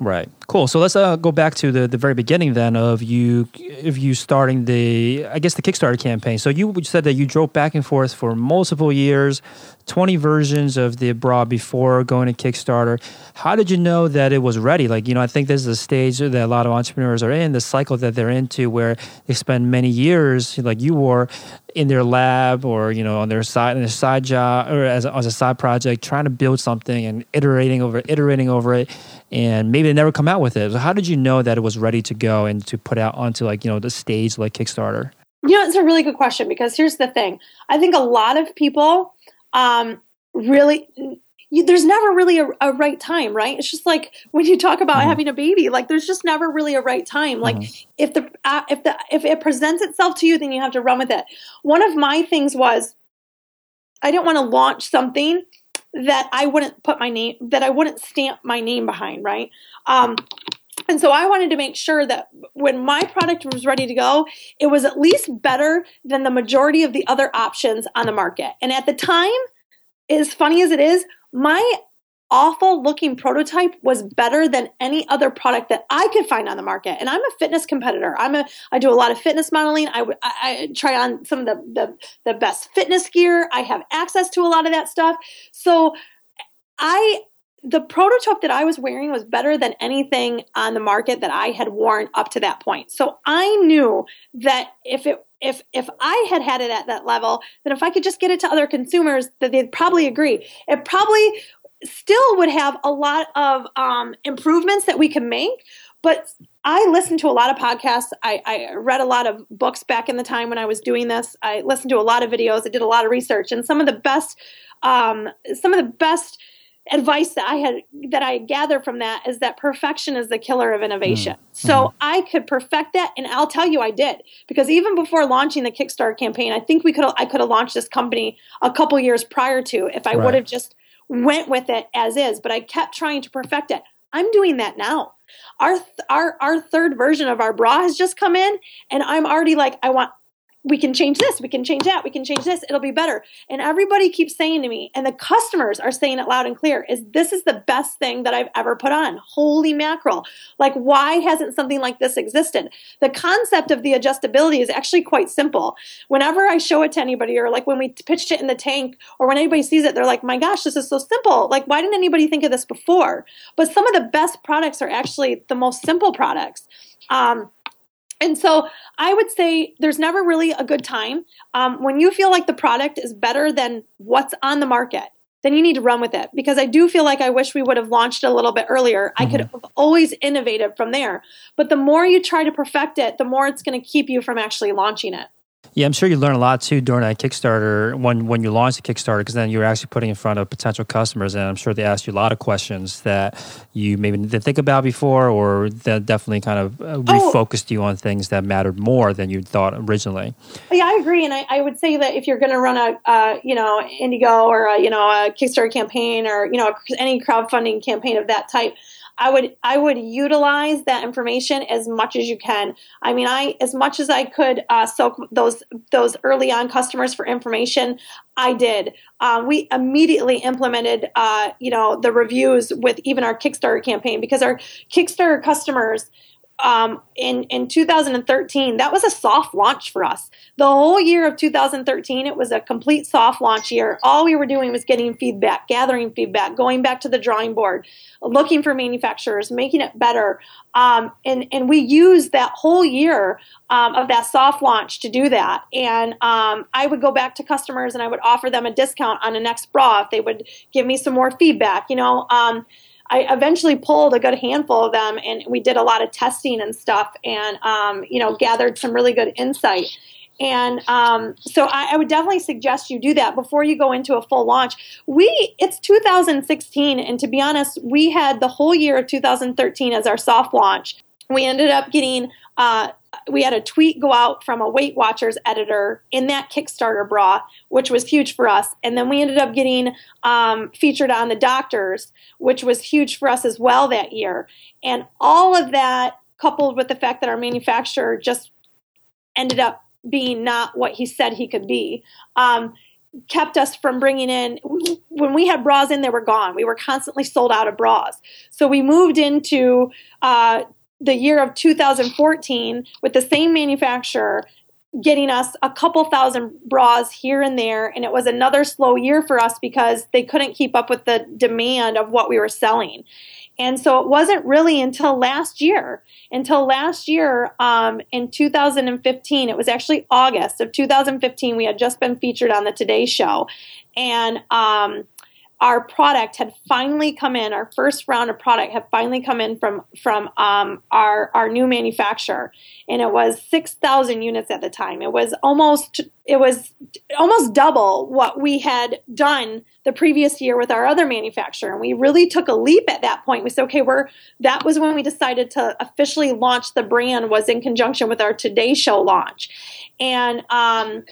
Right. Cool. So let's uh, go back to the, the very beginning then of you if you starting the I guess the Kickstarter campaign. So you said that you drove back and forth for multiple years, 20 versions of the bra before going to Kickstarter. How did you know that it was ready? Like, you know, I think this is a stage that a lot of entrepreneurs are in, the cycle that they're into where they spend many years like you were in their lab or you know on their side in their side job or as a, as a side project trying to build something and iterating over iterating over it and maybe they never come out with it so how did you know that it was ready to go and to put out onto like you know the stage like kickstarter you know it's a really good question because here's the thing i think a lot of people um, really you, there's never really a, a, right time, right? It's just like when you talk about mm-hmm. having a baby, like there's just never really a right time. Like mm-hmm. if the uh, if the if it presents itself to you, then you have to run with it. One of my things was I didn't want to launch something that I wouldn't put my name that I wouldn't stamp my name behind, right? Um, and so I wanted to make sure that when my product was ready to go, it was at least better than the majority of the other options on the market. And at the time, as funny as it is, my awful looking prototype was better than any other product that I could find on the market. And I'm a fitness competitor. I'm a I do a lot of fitness modeling. I, I, I try on some of the, the the best fitness gear. I have access to a lot of that stuff. So I the prototype that I was wearing was better than anything on the market that I had worn up to that point. So I knew that if it if if I had had it at that level, then if I could just get it to other consumers, that they'd probably agree. It probably still would have a lot of um, improvements that we can make. But I listened to a lot of podcasts. I, I read a lot of books back in the time when I was doing this. I listened to a lot of videos. I did a lot of research, and some of the best, um, some of the best advice that I had that I gather from that is that perfection is the killer of innovation. Mm. So mm. I could perfect that, and I'll tell you, I did because even before launching the Kickstarter campaign, I think we could I could have launched this company a couple years prior to if I right. would have just went with it as is. But I kept trying to perfect it. I'm doing that now. Our th- our our third version of our bra has just come in, and I'm already like, I want we can change this, we can change that, we can change this, it'll be better. And everybody keeps saying to me, and the customers are saying it loud and clear, is this is the best thing that I've ever put on. Holy mackerel. Like, why hasn't something like this existed? The concept of the adjustability is actually quite simple. Whenever I show it to anybody, or like when we pitched it in the tank, or when anybody sees it, they're like, my gosh, this is so simple. Like, why didn't anybody think of this before? But some of the best products are actually the most simple products. Um, and so I would say there's never really a good time. Um, when you feel like the product is better than what's on the market, then you need to run with it because I do feel like I wish we would have launched a little bit earlier. Mm-hmm. I could mm-hmm. have always innovated from there. But the more you try to perfect it, the more it's going to keep you from actually launching it. Yeah, I'm sure you learn a lot too during that Kickstarter when when you launch the Kickstarter because then you're actually putting in front of potential customers, and I'm sure they asked you a lot of questions that you maybe didn't think about before, or that definitely kind of uh, oh. refocused you on things that mattered more than you thought originally. Yeah, I agree, and I, I would say that if you're going to run a uh, you know Indiegogo or a, you know a Kickstarter campaign or you know any crowdfunding campaign of that type I would I would utilize that information as much as you can. I mean, I as much as I could uh, soak those those early on customers for information, I did. Um, we immediately implemented, uh, you know, the reviews with even our Kickstarter campaign because our Kickstarter customers um, in in 2013 that was a soft launch for us. The whole year of 2013 it was a complete soft launch year. All we were doing was getting feedback gathering feedback going back to the drawing board looking for manufacturers making it better. Um, and and we used that whole year um, of that soft launch to do that. And um, i would go back to customers and i would offer them a discount on the next bra if they would give me some more feedback you know? Um, I eventually pulled a good handful of them, and we did a lot of testing and stuff, and um, you know, gathered some really good insight. And um, so I, I, would definitely suggest you do that before you go into a full launch. We it's 2016, and to be honest, we had the whole year of 2013 as our soft launch. We ended up getting uh, we had a tweet go out from a Weight Watchers editor in that Kickstarter bra, which was huge for us. And then we ended up getting um, featured on the doctors, which was huge for us as well that year. And all of that, coupled with the fact that our manufacturer just ended up being not what he said he could be, um, kept us from bringing in when we had bras in they were gone we were constantly sold out of bras so we moved into uh, the year of 2014 with the same manufacturer getting us a couple thousand bras here and there. And it was another slow year for us because they couldn't keep up with the demand of what we were selling. And so it wasn't really until last year, until last year um, in 2015, it was actually August of 2015, we had just been featured on the Today Show. And um, our product had finally come in. Our first round of product had finally come in from from um, our our new manufacturer, and it was six thousand units at the time. It was almost it was almost double what we had done the previous year with our other manufacturer, and we really took a leap at that point. We said, okay, we're that was when we decided to officially launch the brand. Was in conjunction with our Today Show launch, and um,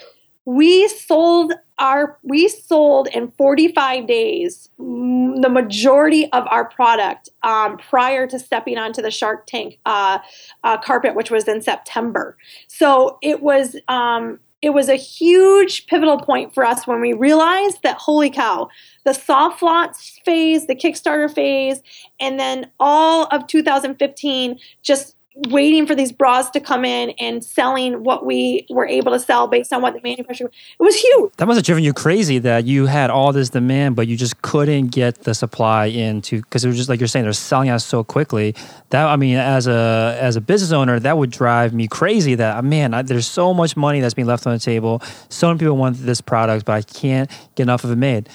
we sold our we sold in 45 days the majority of our product um, prior to stepping onto the shark tank uh, uh, carpet which was in september. So it was um, it was a huge pivotal point for us when we realized that holy cow the soft launch phase the kickstarter phase and then all of 2015 just waiting for these bras to come in and selling what we were able to sell based on what the manufacturer it was huge. That must have driven you crazy that you had all this demand but you just couldn't get the supply into because it was just like you're saying they're selling out so quickly. That i mean as a as a business owner that would drive me crazy that man I, there's so much money that's being left on the table. So many people want this product but i can't get enough of it made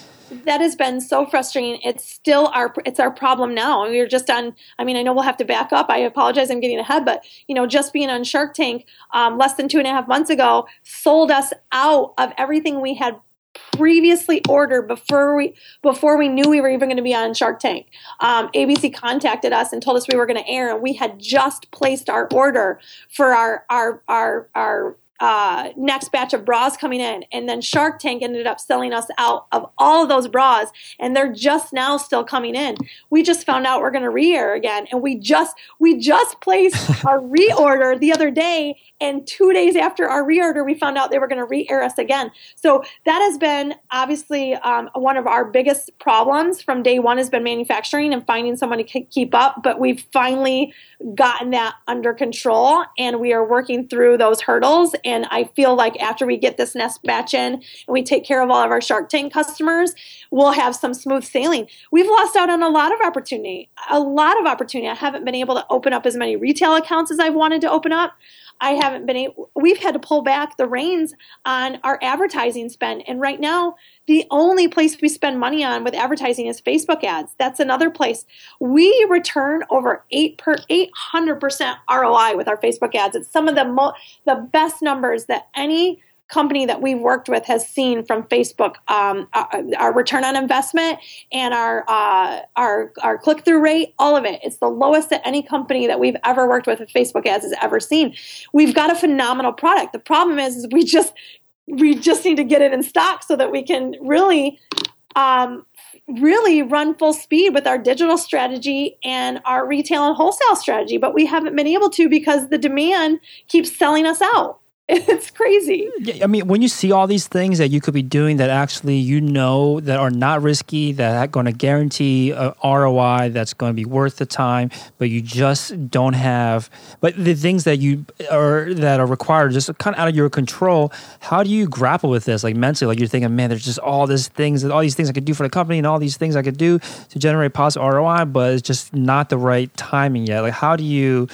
that has been so frustrating. It's still our it's our problem now. We are just on. I mean, I know we'll have to back up. I apologize. I'm getting ahead, but you know, just being on Shark Tank um, less than two and a half months ago sold us out of everything we had previously ordered before we before we knew we were even going to be on Shark Tank. Um, ABC contacted us and told us we were going to air, and we had just placed our order for our our our our uh, next batch of bras coming in. And then Shark Tank ended up selling us out of all of those bras, and they're just now still coming in. We just found out we're going to re-air again, and we just we just placed our reorder the other day, and two days after our reorder, we found out they were going to re-air us again. So that has been obviously um, one of our biggest problems from day one has been manufacturing and finding someone to keep up. But we've finally gotten that under control, and we are working through those hurdles and I feel like after we get this nest batch in and we take care of all of our Shark Tank customers, we'll have some smooth sailing. We've lost out on a lot of opportunity, a lot of opportunity. I haven't been able to open up as many retail accounts as I've wanted to open up. I haven't been able, we've had to pull back the reins on our advertising spend. And right now, the only place we spend money on with advertising is Facebook ads. That's another place. We return over 8 per 800% ROI with our Facebook ads. It's some of the mo- the best numbers that any company that we've worked with has seen from Facebook um, our, our, return on investment and our uh, our our click through rate, all of it. It's the lowest that any company that we've ever worked with with Facebook ads has ever seen. We've got a phenomenal product. The problem is, is we just we just need to get it in stock so that we can really um, really run full speed with our digital strategy and our retail and wholesale strategy but we haven't been able to because the demand keeps selling us out it's crazy. Yeah, I mean, when you see all these things that you could be doing that actually you know that are not risky, that are going to guarantee a ROI that's going to be worth the time, but you just don't have, but the things that you are that are required just kind of out of your control. How do you grapple with this, like mentally? Like you're thinking, man, there's just all these things, all these things I could do for the company, and all these things I could do to generate positive ROI, but it's just not the right timing yet. Like, how do you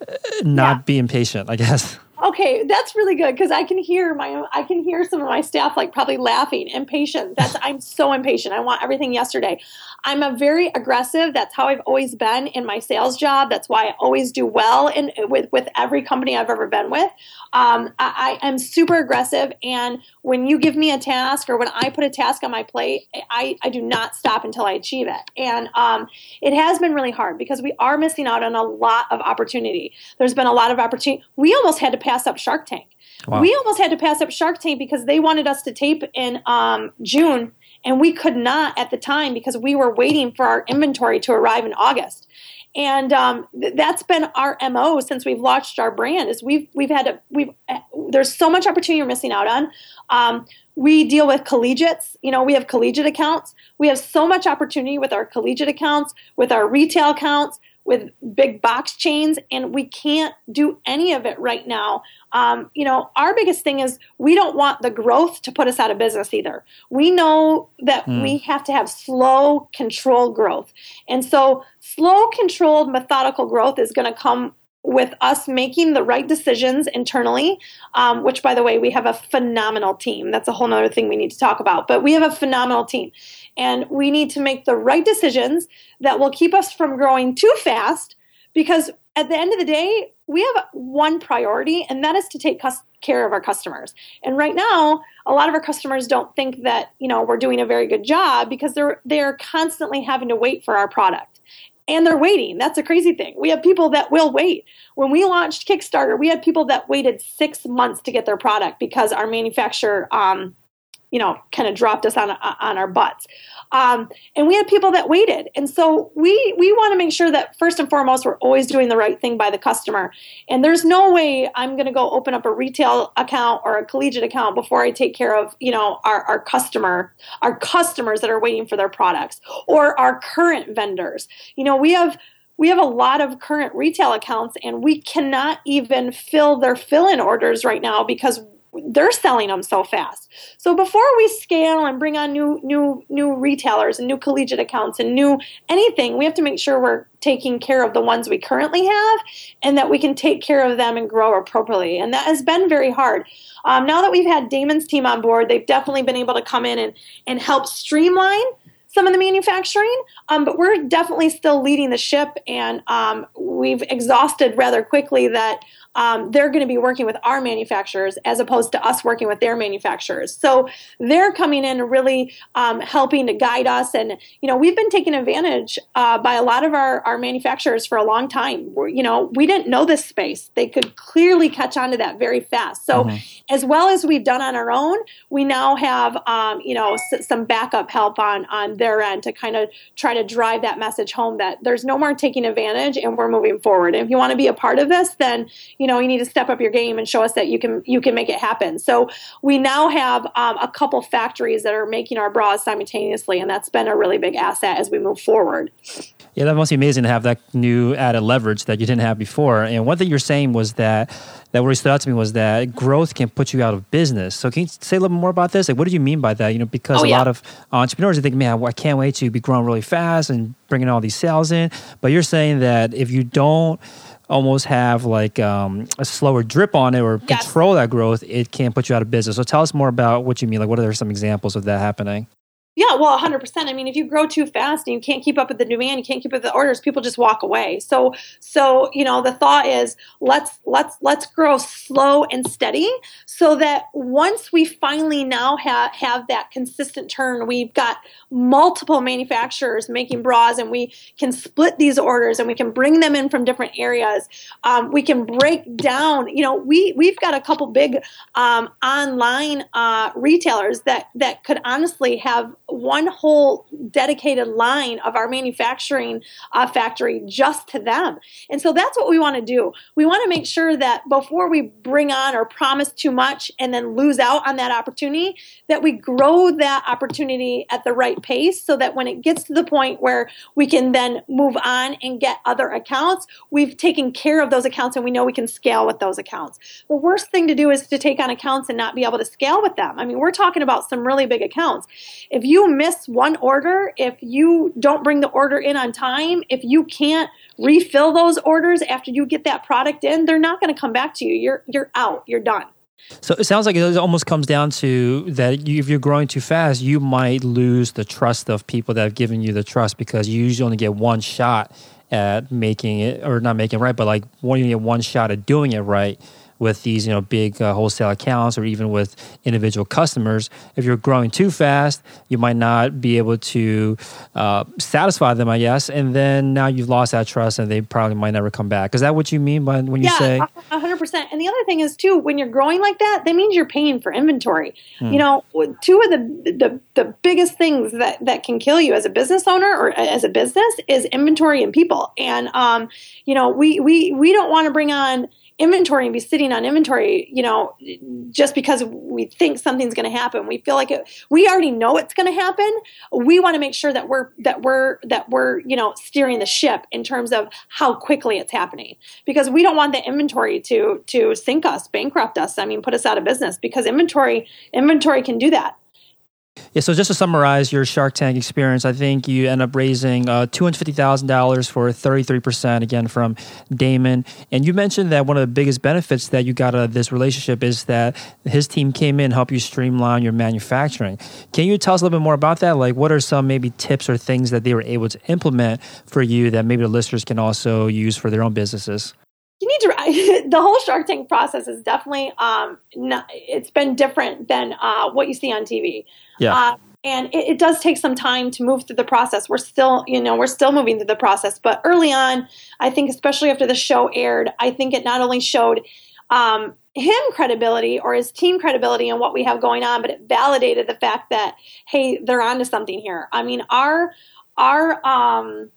uh, not yeah. be impatient? I guess. Okay, that's really good because I can hear my I can hear some of my staff like probably laughing, impatient. That's I'm so impatient. I want everything yesterday. I'm a very aggressive. That's how I've always been in my sales job. That's why I always do well in with with every company I've ever been with. Um, I, I am super aggressive, and when you give me a task or when I put a task on my plate, I I do not stop until I achieve it. And um, it has been really hard because we are missing out on a lot of opportunity. There's been a lot of opportunity. We almost had to pass up Shark Tank. Wow. We almost had to pass up Shark Tank because they wanted us to tape in um, June, and we could not at the time because we were waiting for our inventory to arrive in August. And um, th- that's been our mo since we've launched our brand. Is we've we've had to we've uh, there's so much opportunity you're missing out on. Um, we deal with collegiates. You know, we have collegiate accounts. We have so much opportunity with our collegiate accounts, with our retail accounts, with big box chains, and we can't do any of it right now. Um, you know, our biggest thing is we don't want the growth to put us out of business either. We know that mm. we have to have slow, controlled growth. And so, slow, controlled, methodical growth is going to come with us making the right decisions internally, um, which, by the way, we have a phenomenal team. That's a whole other thing we need to talk about. But we have a phenomenal team. And we need to make the right decisions that will keep us from growing too fast because at the end of the day, we have one priority, and that is to take care of our customers. And right now, a lot of our customers don't think that you know we're doing a very good job because they're they're constantly having to wait for our product and they're waiting. That's a crazy thing. We have people that will wait. When we launched Kickstarter, we had people that waited six months to get their product because our manufacturer um, you know, kind of dropped us on on our butts. Um, and we had people that waited, and so we we want to make sure that first and foremost we're always doing the right thing by the customer. And there's no way I'm going to go open up a retail account or a collegiate account before I take care of you know our our customer our customers that are waiting for their products or our current vendors. You know, we have we have a lot of current retail accounts and we cannot even fill their fill in orders right now because they're selling them so fast. So before we scale and bring on new new new retailers and new collegiate accounts and new anything, we have to make sure we're taking care of the ones we currently have and that we can take care of them and grow appropriately. And that has been very hard. Um, now that we've had Daymond's team on board, they've definitely been able to come in and, and help streamline some of the manufacturing, um, but we're definitely still leading the ship, and um, we've exhausted rather quickly that um, they're going to be working with our manufacturers as opposed to us working with their manufacturers. So they're coming in and really um, helping to guide us. And, you know, we've been taken advantage uh, by a lot of our, our manufacturers for a long time. We're, you know, we didn't know this space. They could clearly catch on to that very fast. So, mm-hmm. as well as we've done on our own, we now have, um, you know, s- some backup help on, on their end to kind of try to drive that message home that there's no more taking advantage and we're moving forward. And if you want to be a part of this, then, you know, you need to step up your game and show us that you can you can make it happen. So we now have um, a couple factories that are making our bras simultaneously, and that's been a really big asset as we move forward. Yeah, that must be amazing to have that new added leverage that you didn't have before. And one thing you're saying was that that really stood out to me was that growth can put you out of business. So can you say a little more about this? Like, what do you mean by that? You know, because oh, a yeah. lot of entrepreneurs they think, man, I can't wait to be growing really fast and bringing all these sales in. But you're saying that if you don't almost have like um, a slower drip on it or yes. control that growth, it can put you out of business. So tell us more about what you mean. Like, what are some examples of that happening? Yeah, well, 100%. I mean, if you grow too fast and you can't keep up with the demand, you can't keep up with the orders, people just walk away. So, so you know, the thought is let's let's let's grow slow and steady so that once we finally now have have that consistent turn, we've got multiple manufacturers making bras, and we can split these orders and we can bring them in from different areas. Um, we can break down. You know, we we've got a couple big um, online uh, retailers that that could honestly have one whole dedicated line of our manufacturing uh, factory just to them. And so that's what we want to do. We want to make sure that before we bring on or promise too much and then lose out on that opportunity, that we grow that opportunity at the right pace so that when it gets to the point where we can then move on and get other accounts, we've taken care of those accounts and we know we can scale with those accounts. The worst thing to do is to take on accounts and not be able to scale with them. I mean, we're talking about some really big accounts. If you miss one order, if you don't bring the order in on time, if you can't refill those orders after you get that product in, they're not going to come back to you. You're you're out. You're done. So it sounds like it almost comes down to that you, if you're growing too fast, you might lose the trust of people that have given you the trust because you usually only get one shot at making it or not making it right, but like you get one shot at doing it right with these you know big uh, wholesale accounts or even with individual customers if you're growing too fast you might not be able to uh, satisfy them i guess. And then now you've lost that trust and they probably might never come back. Is that what you mean by when you yeah, say? 100% and the other thing is too when you're growing like that that means you're paying for inventory. Hmm. you know two of the, the the biggest things that that can kill you as a business owner or as a business is inventory and people. And um you know we we we don't want to bring on inventory and be sitting on inventory, you know, just because we think something's going to happen. We feel like it, we already know it's going to happen. We want to make sure that we're that we're that we're you know steering the ship in terms of how quickly it's happening because we don't want the inventory to to sink us, bankrupt us. I mean, put us out of business because inventory inventory can do that. Yeah, so just to summarize your Shark Tank experience, I think you end up raising uh, $250,000 for 33% again from Daymond. And you mentioned that one of the biggest benefits that you got out of this relationship is that his team came in and helped you streamline your manufacturing. Can you tell us a little bit more about that? Like, what are some maybe tips or things that they were able to implement for you that maybe the listeners can also use for their own businesses? You need to the whole shark tank process is definitely um not, it's been different than uh, what you see on tv yeah. Uh, and it, it, does take some time to move through the process. We're still you know we're still moving through the process but early on i think especially after the show aired i think it not only showed um, him credibility or his team credibility and what we have going on but it validated the fact that hey they're onto something here. I mean our our um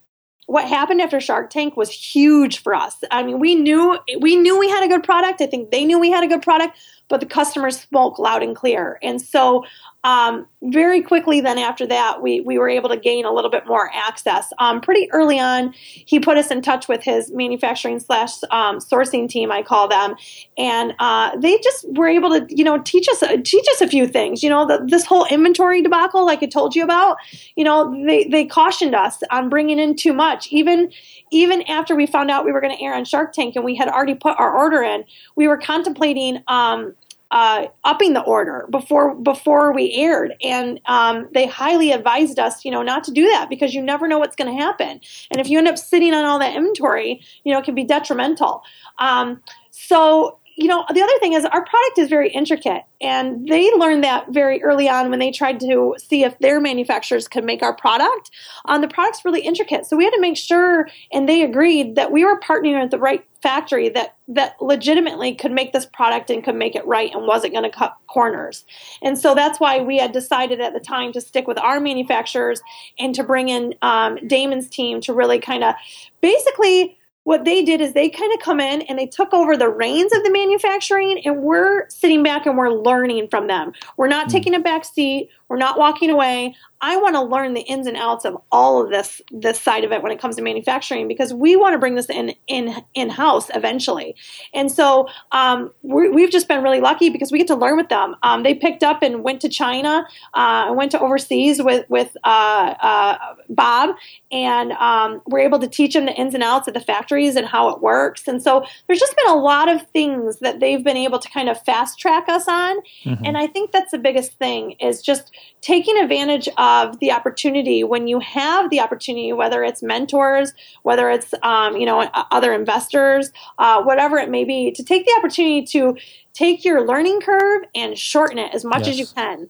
what happened after Shark Tank was huge for us. I mean, we knew we knew we had a good product. I think they knew we had a good product, but the customers spoke loud and clear. And so um, very quickly then after that we, we were able to gain a little bit more access. Um, pretty early on he put us in touch with his manufacturing slash um, sourcing team i call them. And uh, they just were able to you know teach us teach us a few things. You know the, this whole inventory debacle like i told you about you know they, they cautioned us on bringing in too much. Even even after we found out we were going to air on shark tank and we had already put our order in we were contemplating um, uh, upping the order before before we aired, and um, they highly advised us, you know, not to do that because you never know what's going to happen, and if you end up sitting on all that inventory, you know, it can be detrimental. Um, so you know, the other thing is our product is very intricate, and they learned that very early on when they tried to see if their manufacturers could make our product. Um, the product's really intricate, so we had to make sure, and they agreed that we were partnering with the right factory that that legitimately could make this product and could make it right and wasn't going to cut corners. And so that's why we had decided at the time to stick with our manufacturers and to bring in um, Daymond's team to really kind of basically what they did is they kind of come in and they took over the reins of the manufacturing and we're sitting back and we're learning from them we're not mm. taking a back seat we're not walking away. I want to learn the ins and outs of all of this this side of it when it comes to manufacturing because we want to bring this in in in house eventually. And so um, we have just been really lucky because we get to learn with them. Um, they picked up and went to china uh, went to overseas with with uh, uh, bob. And um, we're able to teach them the ins and outs of the factories and how it works. And so there's just been a lot of things that they've been able to kind of fast track us on. Mm-hmm. and i think that's the biggest thing is just taking advantage of the opportunity when you have the opportunity, whether it's mentors, whether it's um, you know other investors, uh, whatever it may be, to take the opportunity to take your learning curve and shorten it as much yes. as you can.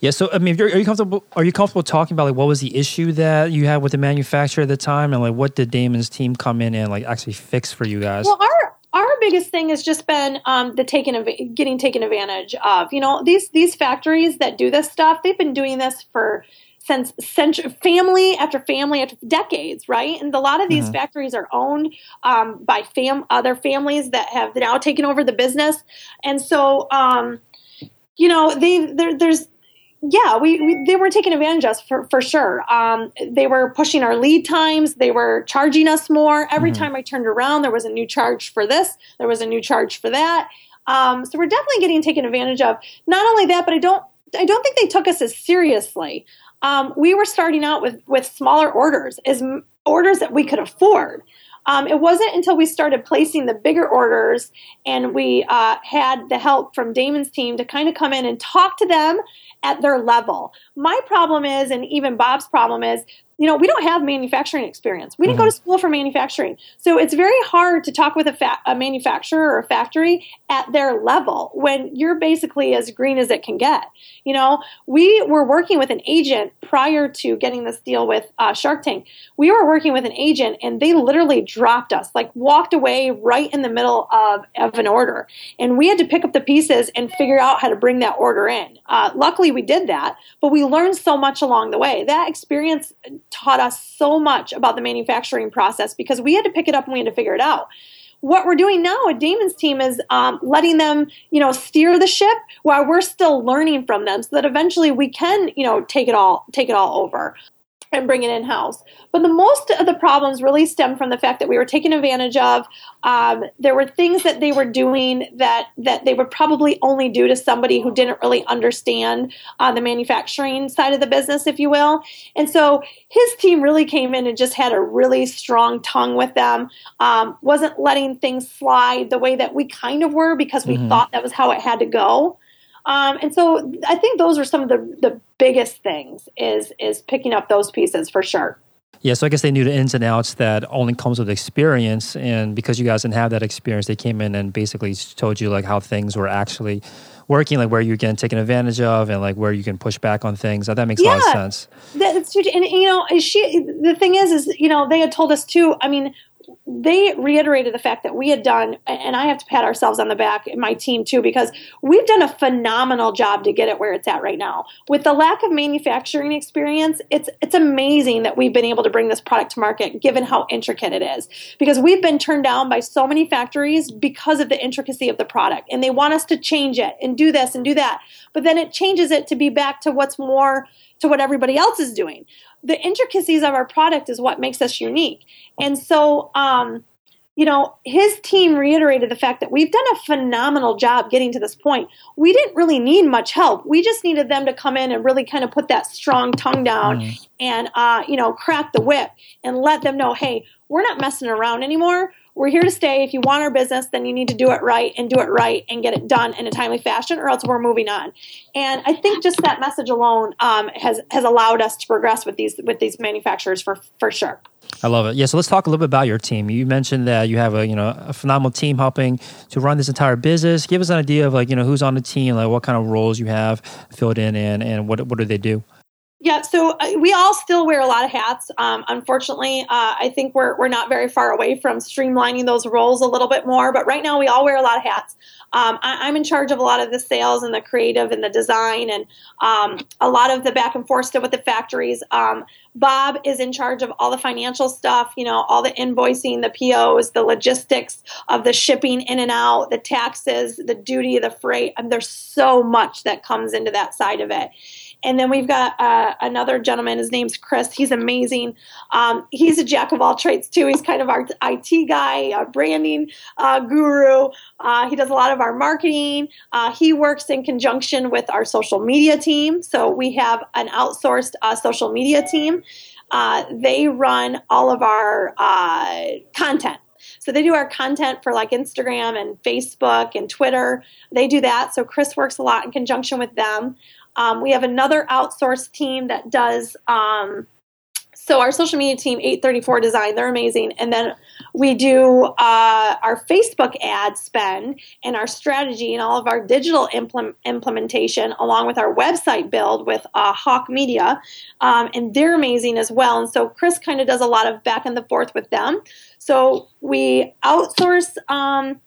Yeah. So, I mean, are you comfortable? Are you comfortable talking about like what was the issue that you had with the manufacturer at the time, and like what did Daymond's team come in and like actually fix for you guys? Well, our our biggest thing has just been um, the taken av- getting taken advantage of. You know, these these factories that do this stuff, they've been doing this for since century, family after family after decades, right? And a lot of these mm-hmm. factories are owned um, by fam other families that have now taken over the business, and so um, you know, they there, there's yeah, we, we, they were taking advantage of us for, for sure. Um, they were pushing our lead times. They were charging us more. Every mm-hmm. time I turned around, there was a new charge for this. There was a new charge for that. Um, so we're definitely getting taken advantage of. Not only that, but I don't I don't think they took us as seriously. Um, we were starting out with with smaller orders, as orders that we could afford. Um, it wasn't until we started placing the bigger orders and we uh, had the help from Daymond's team to kind of come in and talk to them at their level. My problem is, and even Bob's problem is, you know, we don't have manufacturing experience. We didn't mm-hmm. go to school for manufacturing. So it's very hard to talk with a, fa- a, manufacturer or a factory at their level when you're basically as green as it can get. You know, we were working with an agent prior to getting this deal with uh, Shark Tank. We were working with an agent and they literally dropped us, like walked away right in the middle of, of an order. And we had to pick up the pieces and figure out how to bring that order in. Uh, luckily, we did that, but we learned so much along the way. That experience taught us so much about the manufacturing process because we had to pick it up and we had to figure it out. what we're doing now at Daymond's team is um, letting them, you know, steer the ship while we're still learning from them, so that eventually we can, you know, take it all take it all over and bring it in house. But the most of the problems really stem from the fact that we were taken advantage of. Um, there were things that they were doing that that they would probably only do to somebody who didn't really understand uh, the manufacturing side of the business, if you will. And so his team really came in and just had a really strong tongue with them. Um, wasn't letting things slide the way that we kind of were because we mm-hmm. thought that was how it had to go. Um, and so I think those are some of the, the biggest things is is picking up those pieces for sure. Yeah, so I guess they knew the ins and outs that only comes with experience, and because you guys didn't have that experience, they came in and basically told you like how things were actually working, like where you're getting taken advantage of, and like where you can push back on things. That makes yeah, a lot of sense. That's huge. And you know, she the thing is, is you know, they had told us too. I mean, they reiterated the fact that we had done, and I have to pat ourselves on the back, my team too, because we've done a phenomenal job to get it where it's at right now. With the lack of manufacturing experience, it's it's amazing that we've been able to bring this product to market, given how intricate it is. Because we've been turned down by so many factories because of the intricacy of the product, and they want us to change it and do this and do that, but then it changes it to be back to what's more to what everybody else is doing the intricacies of our product is what makes us unique. And so, um, you know, his team reiterated the fact that we've done a phenomenal job getting to this point. We didn't really need much help. We just needed them to come in and really kind of put that strong tongue down mm. and, uh, you know, crack the whip and let them know, hey, we're not messing around anymore we're here to stay. If you want our business, then you need to do it right and do it right and get it done in a timely fashion, or else we're moving on. And I think just that message alone um, has has allowed us to progress with these with these manufacturers for for sure. I love it. Yeah, so let's talk a little bit about your team. You mentioned that you have a you know a phenomenal team helping to run this entire business. Give us an idea of like you know who's on the team, like what kind of roles you have filled in, and and what what do they do? Yeah, so uh, we all still wear a lot of hats. Um, unfortunately, uh, I think we're, we're not very far away from streamlining those roles a little bit more. But right now, we all wear a lot of hats. Um, I, am in charge of a lot of the sales and the creative and the design and um, a lot of the back and forth stuff with the factories. Um, Bob is in charge of all the financial stuff, you know, all the invoicing, the POs, the logistics of the shipping in and out, the taxes, the duty, the freight. And there's so much that comes into that side of it. And then we've got uh, another gentleman. His name's Chris. He's amazing. Um, he's a jack of all trades too. He's kind of our IT guy, a branding uh, guru. Uh, he does a lot of our marketing. Uh, he works in conjunction with our social media team. So we have an outsourced uh, social media team. Uh, they run all of our content. So they do our content for like Instagram and Facebook and Twitter. They do that. So Chris works a lot in conjunction with them. Um, we have another outsourced team that does. Um, so our social media team, 834 Design, they're amazing. And then we do uh, our Facebook ad spend and our strategy and all of our digital implement, implementation, along with our website build with uh, Hawk Media. Um, and they're amazing as well. And so Chris kind of does a lot of back and the forth with them. So we outsource um,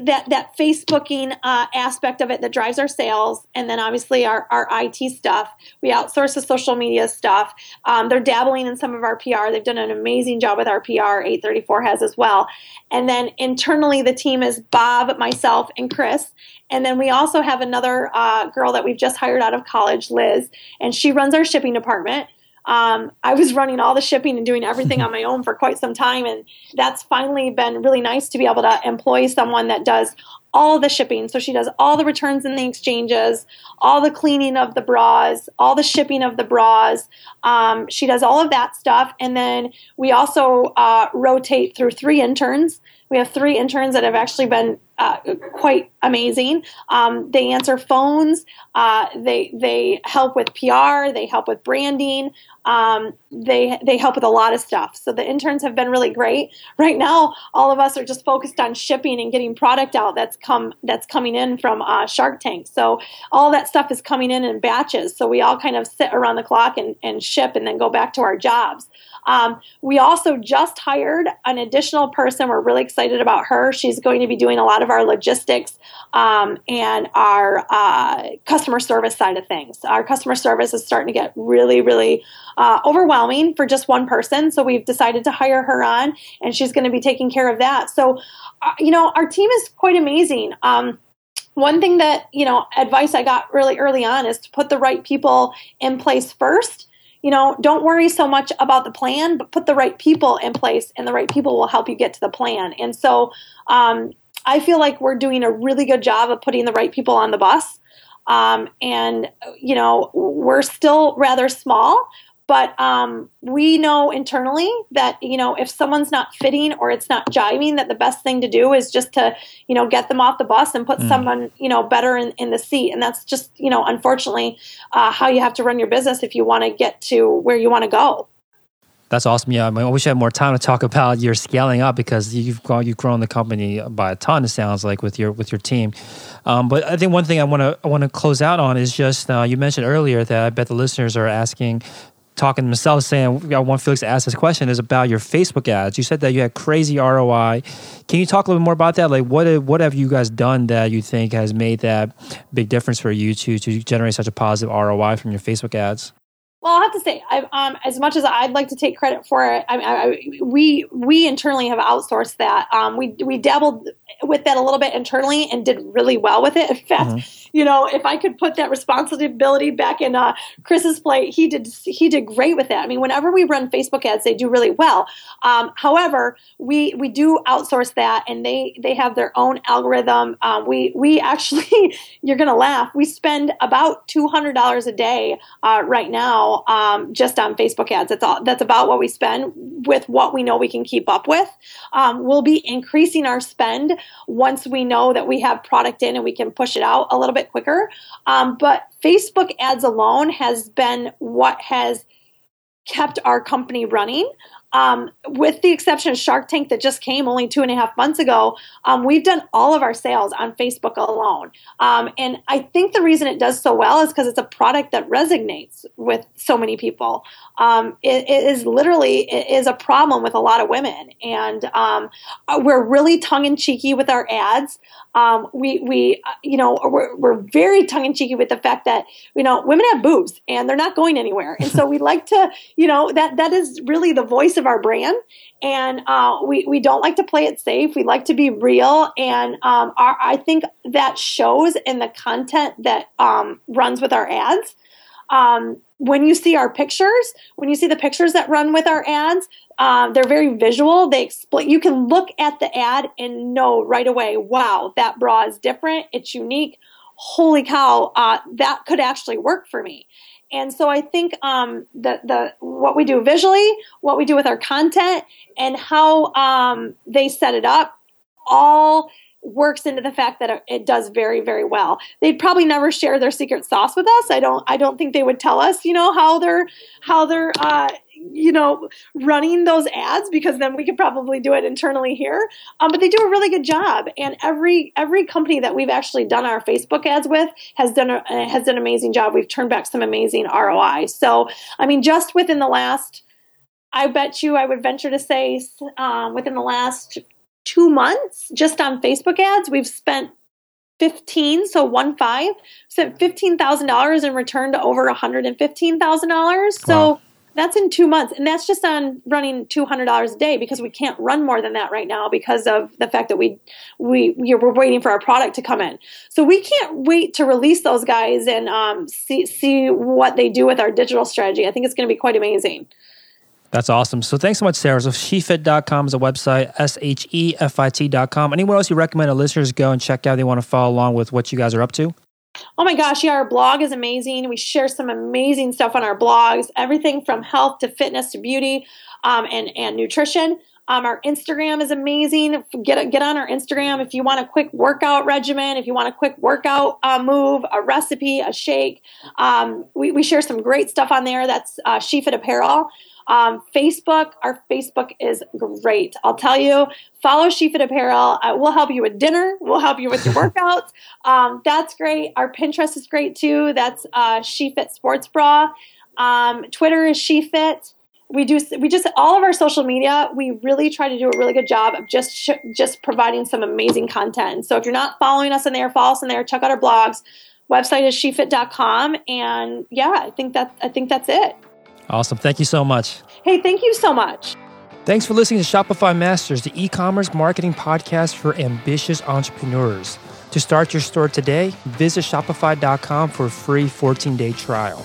that that Facebooking uh, aspect of it that drives our sales, and then obviously our, our IT stuff. We outsource the social media stuff. Um, they're dabbling in some of our PR. They've done an amazing job with our PR. 834 has as well. And then internally, the team is Bob, myself, and Chris. And then we also have another uh, girl that we've just hired out of college, Liz, and she runs our shipping department. Um, I was running all the shipping and doing everything on my own for quite some time, and that's finally been really nice to be able to employ someone that does all the shipping. So she does all the returns and the exchanges, all the cleaning of the bras, all the shipping of the bras. Um, she does all of that stuff, and then we also uh, rotate through three interns. We have three interns that have actually been uh, quite amazing. Um, they answer phones. Uh, they they help with PR. They help with branding. Um, they they help with a lot of stuff. So the interns have been really great. Right now, all of us are just focused on shipping and getting product out that's come that's coming in from uh, Shark Tank. So all that stuff is coming in in batches. So we all kind of sit around the clock and, and ship and then go back to our jobs. Um, we also just hired an additional person. We're really excited about her. She's going to be doing a lot of our logistics um, and our uh, customer service side of things. Our customer service is starting to get really, really uh, overwhelming for just one person. So we've decided to hire her on, and she's going to be taking care of that. So, uh, you know, our team is quite amazing. Um, one thing that you know advice i got really early on is to put the right people in place first you know don't worry so much about the plan but put the right people in place and the right people will help you get to the plan. And so um, i feel like we're doing a really good job of putting the right people on the bus. Um, and you know we're still rather small but um, we know internally that you know if someone's not fitting or it's not jiving that the best thing to do is just to you know get them off the bus and put mm. someone you know better in, in the seat and that's just you know unfortunately uh, how you have to run your business if you want to get to where you want to go that's awesome. Yeah, I wish I had more time to talk about your scaling up because you've grown, you've grown the company by a ton. It sounds like with your with your team. Um, but I think one thing I want to I want to close out on is just uh, you mentioned earlier that I bet the listeners are asking talking to themselves saying, I want Felix to ask this question is about your Facebook ads. You said that you had crazy ROI. Can you talk a little bit more about that? Like what what have you guys done that you think has made that big difference for you to to generate such a positive ROI from your Facebook ads? Well, I have to say, I, um, as much as I'd like to take credit for it, I, I, we we internally have outsourced that. Um, we we dabbled with that a little bit internally and did really well with it. In fact, mm-hmm you know, if I could put that responsibility back in uh, Chris's plate, he did he did great with that. I mean, whenever we run Facebook ads, they do really well. Um, however, we we do outsource that, and they they have their own algorithm. Um, we we actually, you're gonna laugh. We spend about two hundred dollars a day uh, right now um, just on Facebook ads. That's all. That's about what we spend with what we know we can keep up with. Um, we'll be increasing our spend once we know that we have product in and we can push it out a little bit quicker. Um, but Facebook ads alone has been what has kept our company running. Um, with the exception of Shark Tank that just came only two and a half months ago, um, we've done all of our sales on Facebook alone. Um, and I think the reason it does so well is because it's a product that resonates with so many people. Um, it, it is literally it is a problem with a lot of women, and um, we're really tongue in cheeky with our ads. Um, we we uh, you know we're, we're very tongue in cheeky with the fact that you know women have boobs and they're not going anywhere, and so we like to you know that that is really the voice of our brand, and uh, we we don't like to play it safe. We like to be real, and um, our, I think that shows in the content that um, runs with our ads. Um, when you see our pictures, when you see the pictures that run with our ads, um, they're very visual. They explain. You can look at the ad and know right away. Wow, that bra is different. It's unique. Holy cow, uh, that could actually work for me. And so I think um, the the what we do visually, what we do with our content, and how um, they set it up, all works into the fact that it does very very well. They'd probably never share their secret sauce with us. I don't i don't think they would tell us you know how they're how they're uh, you know running those ads because then we could probably do it internally here. Um, but they do a really good job. And every every company that we've actually done our facebook ads with has done a, has done an amazing job. We've turned back some amazing roi so i mean just within the last I bet you I would venture to say um, within the last two months just on Facebook ads, we've spent 15, so one five, spent $15,000 in return to over $115,000. So wow. that's in two months. And that's just on running $200 a day because we can't run more than that right now because of the fact that we, we, we're waiting for our product to come in. So we can't wait to release those guys and um, see, see what they do with our digital strategy. I think it's going to be quite amazing. That's awesome. So thanks so much, Sarah. So shefit.com is a website, S-H-E-F-I-T.com. Anywhere else you recommend our listeners go and check out they want to follow along with what you guys are up to? Oh my gosh, yeah, our blog is amazing. We share some amazing stuff on our blogs, everything from health to fitness to beauty um, and, and nutrition. Um, our Instagram is amazing. Get get on our Instagram if you want a quick workout regimen, if you want a quick workout uh, move, a recipe, a shake. Um, we, we share some great stuff on there. That's uh, SheFit Apparel. Um, Facebook, our Facebook is great. I'll tell you, follow SheFit Apparel. Uh, we'll help you with dinner. We'll help you with your workouts. Um, that's great. Our Pinterest is great too. That's uh, SheFit Sports Bra. Um, Twitter is SheFit. we do we just all of our social media we really try to do a really good job of just sh- just providing some amazing content so if you're not following us in there follow us in there check out our blogs website is shefit.com and yeah i think that i think that's it awesome. Thank you so much. Hey thank you so much. Thanks for listening to shopify masters the e-commerce marketing podcast for ambitious entrepreneurs. To start your store today visit shopify.com for a free 14-day trial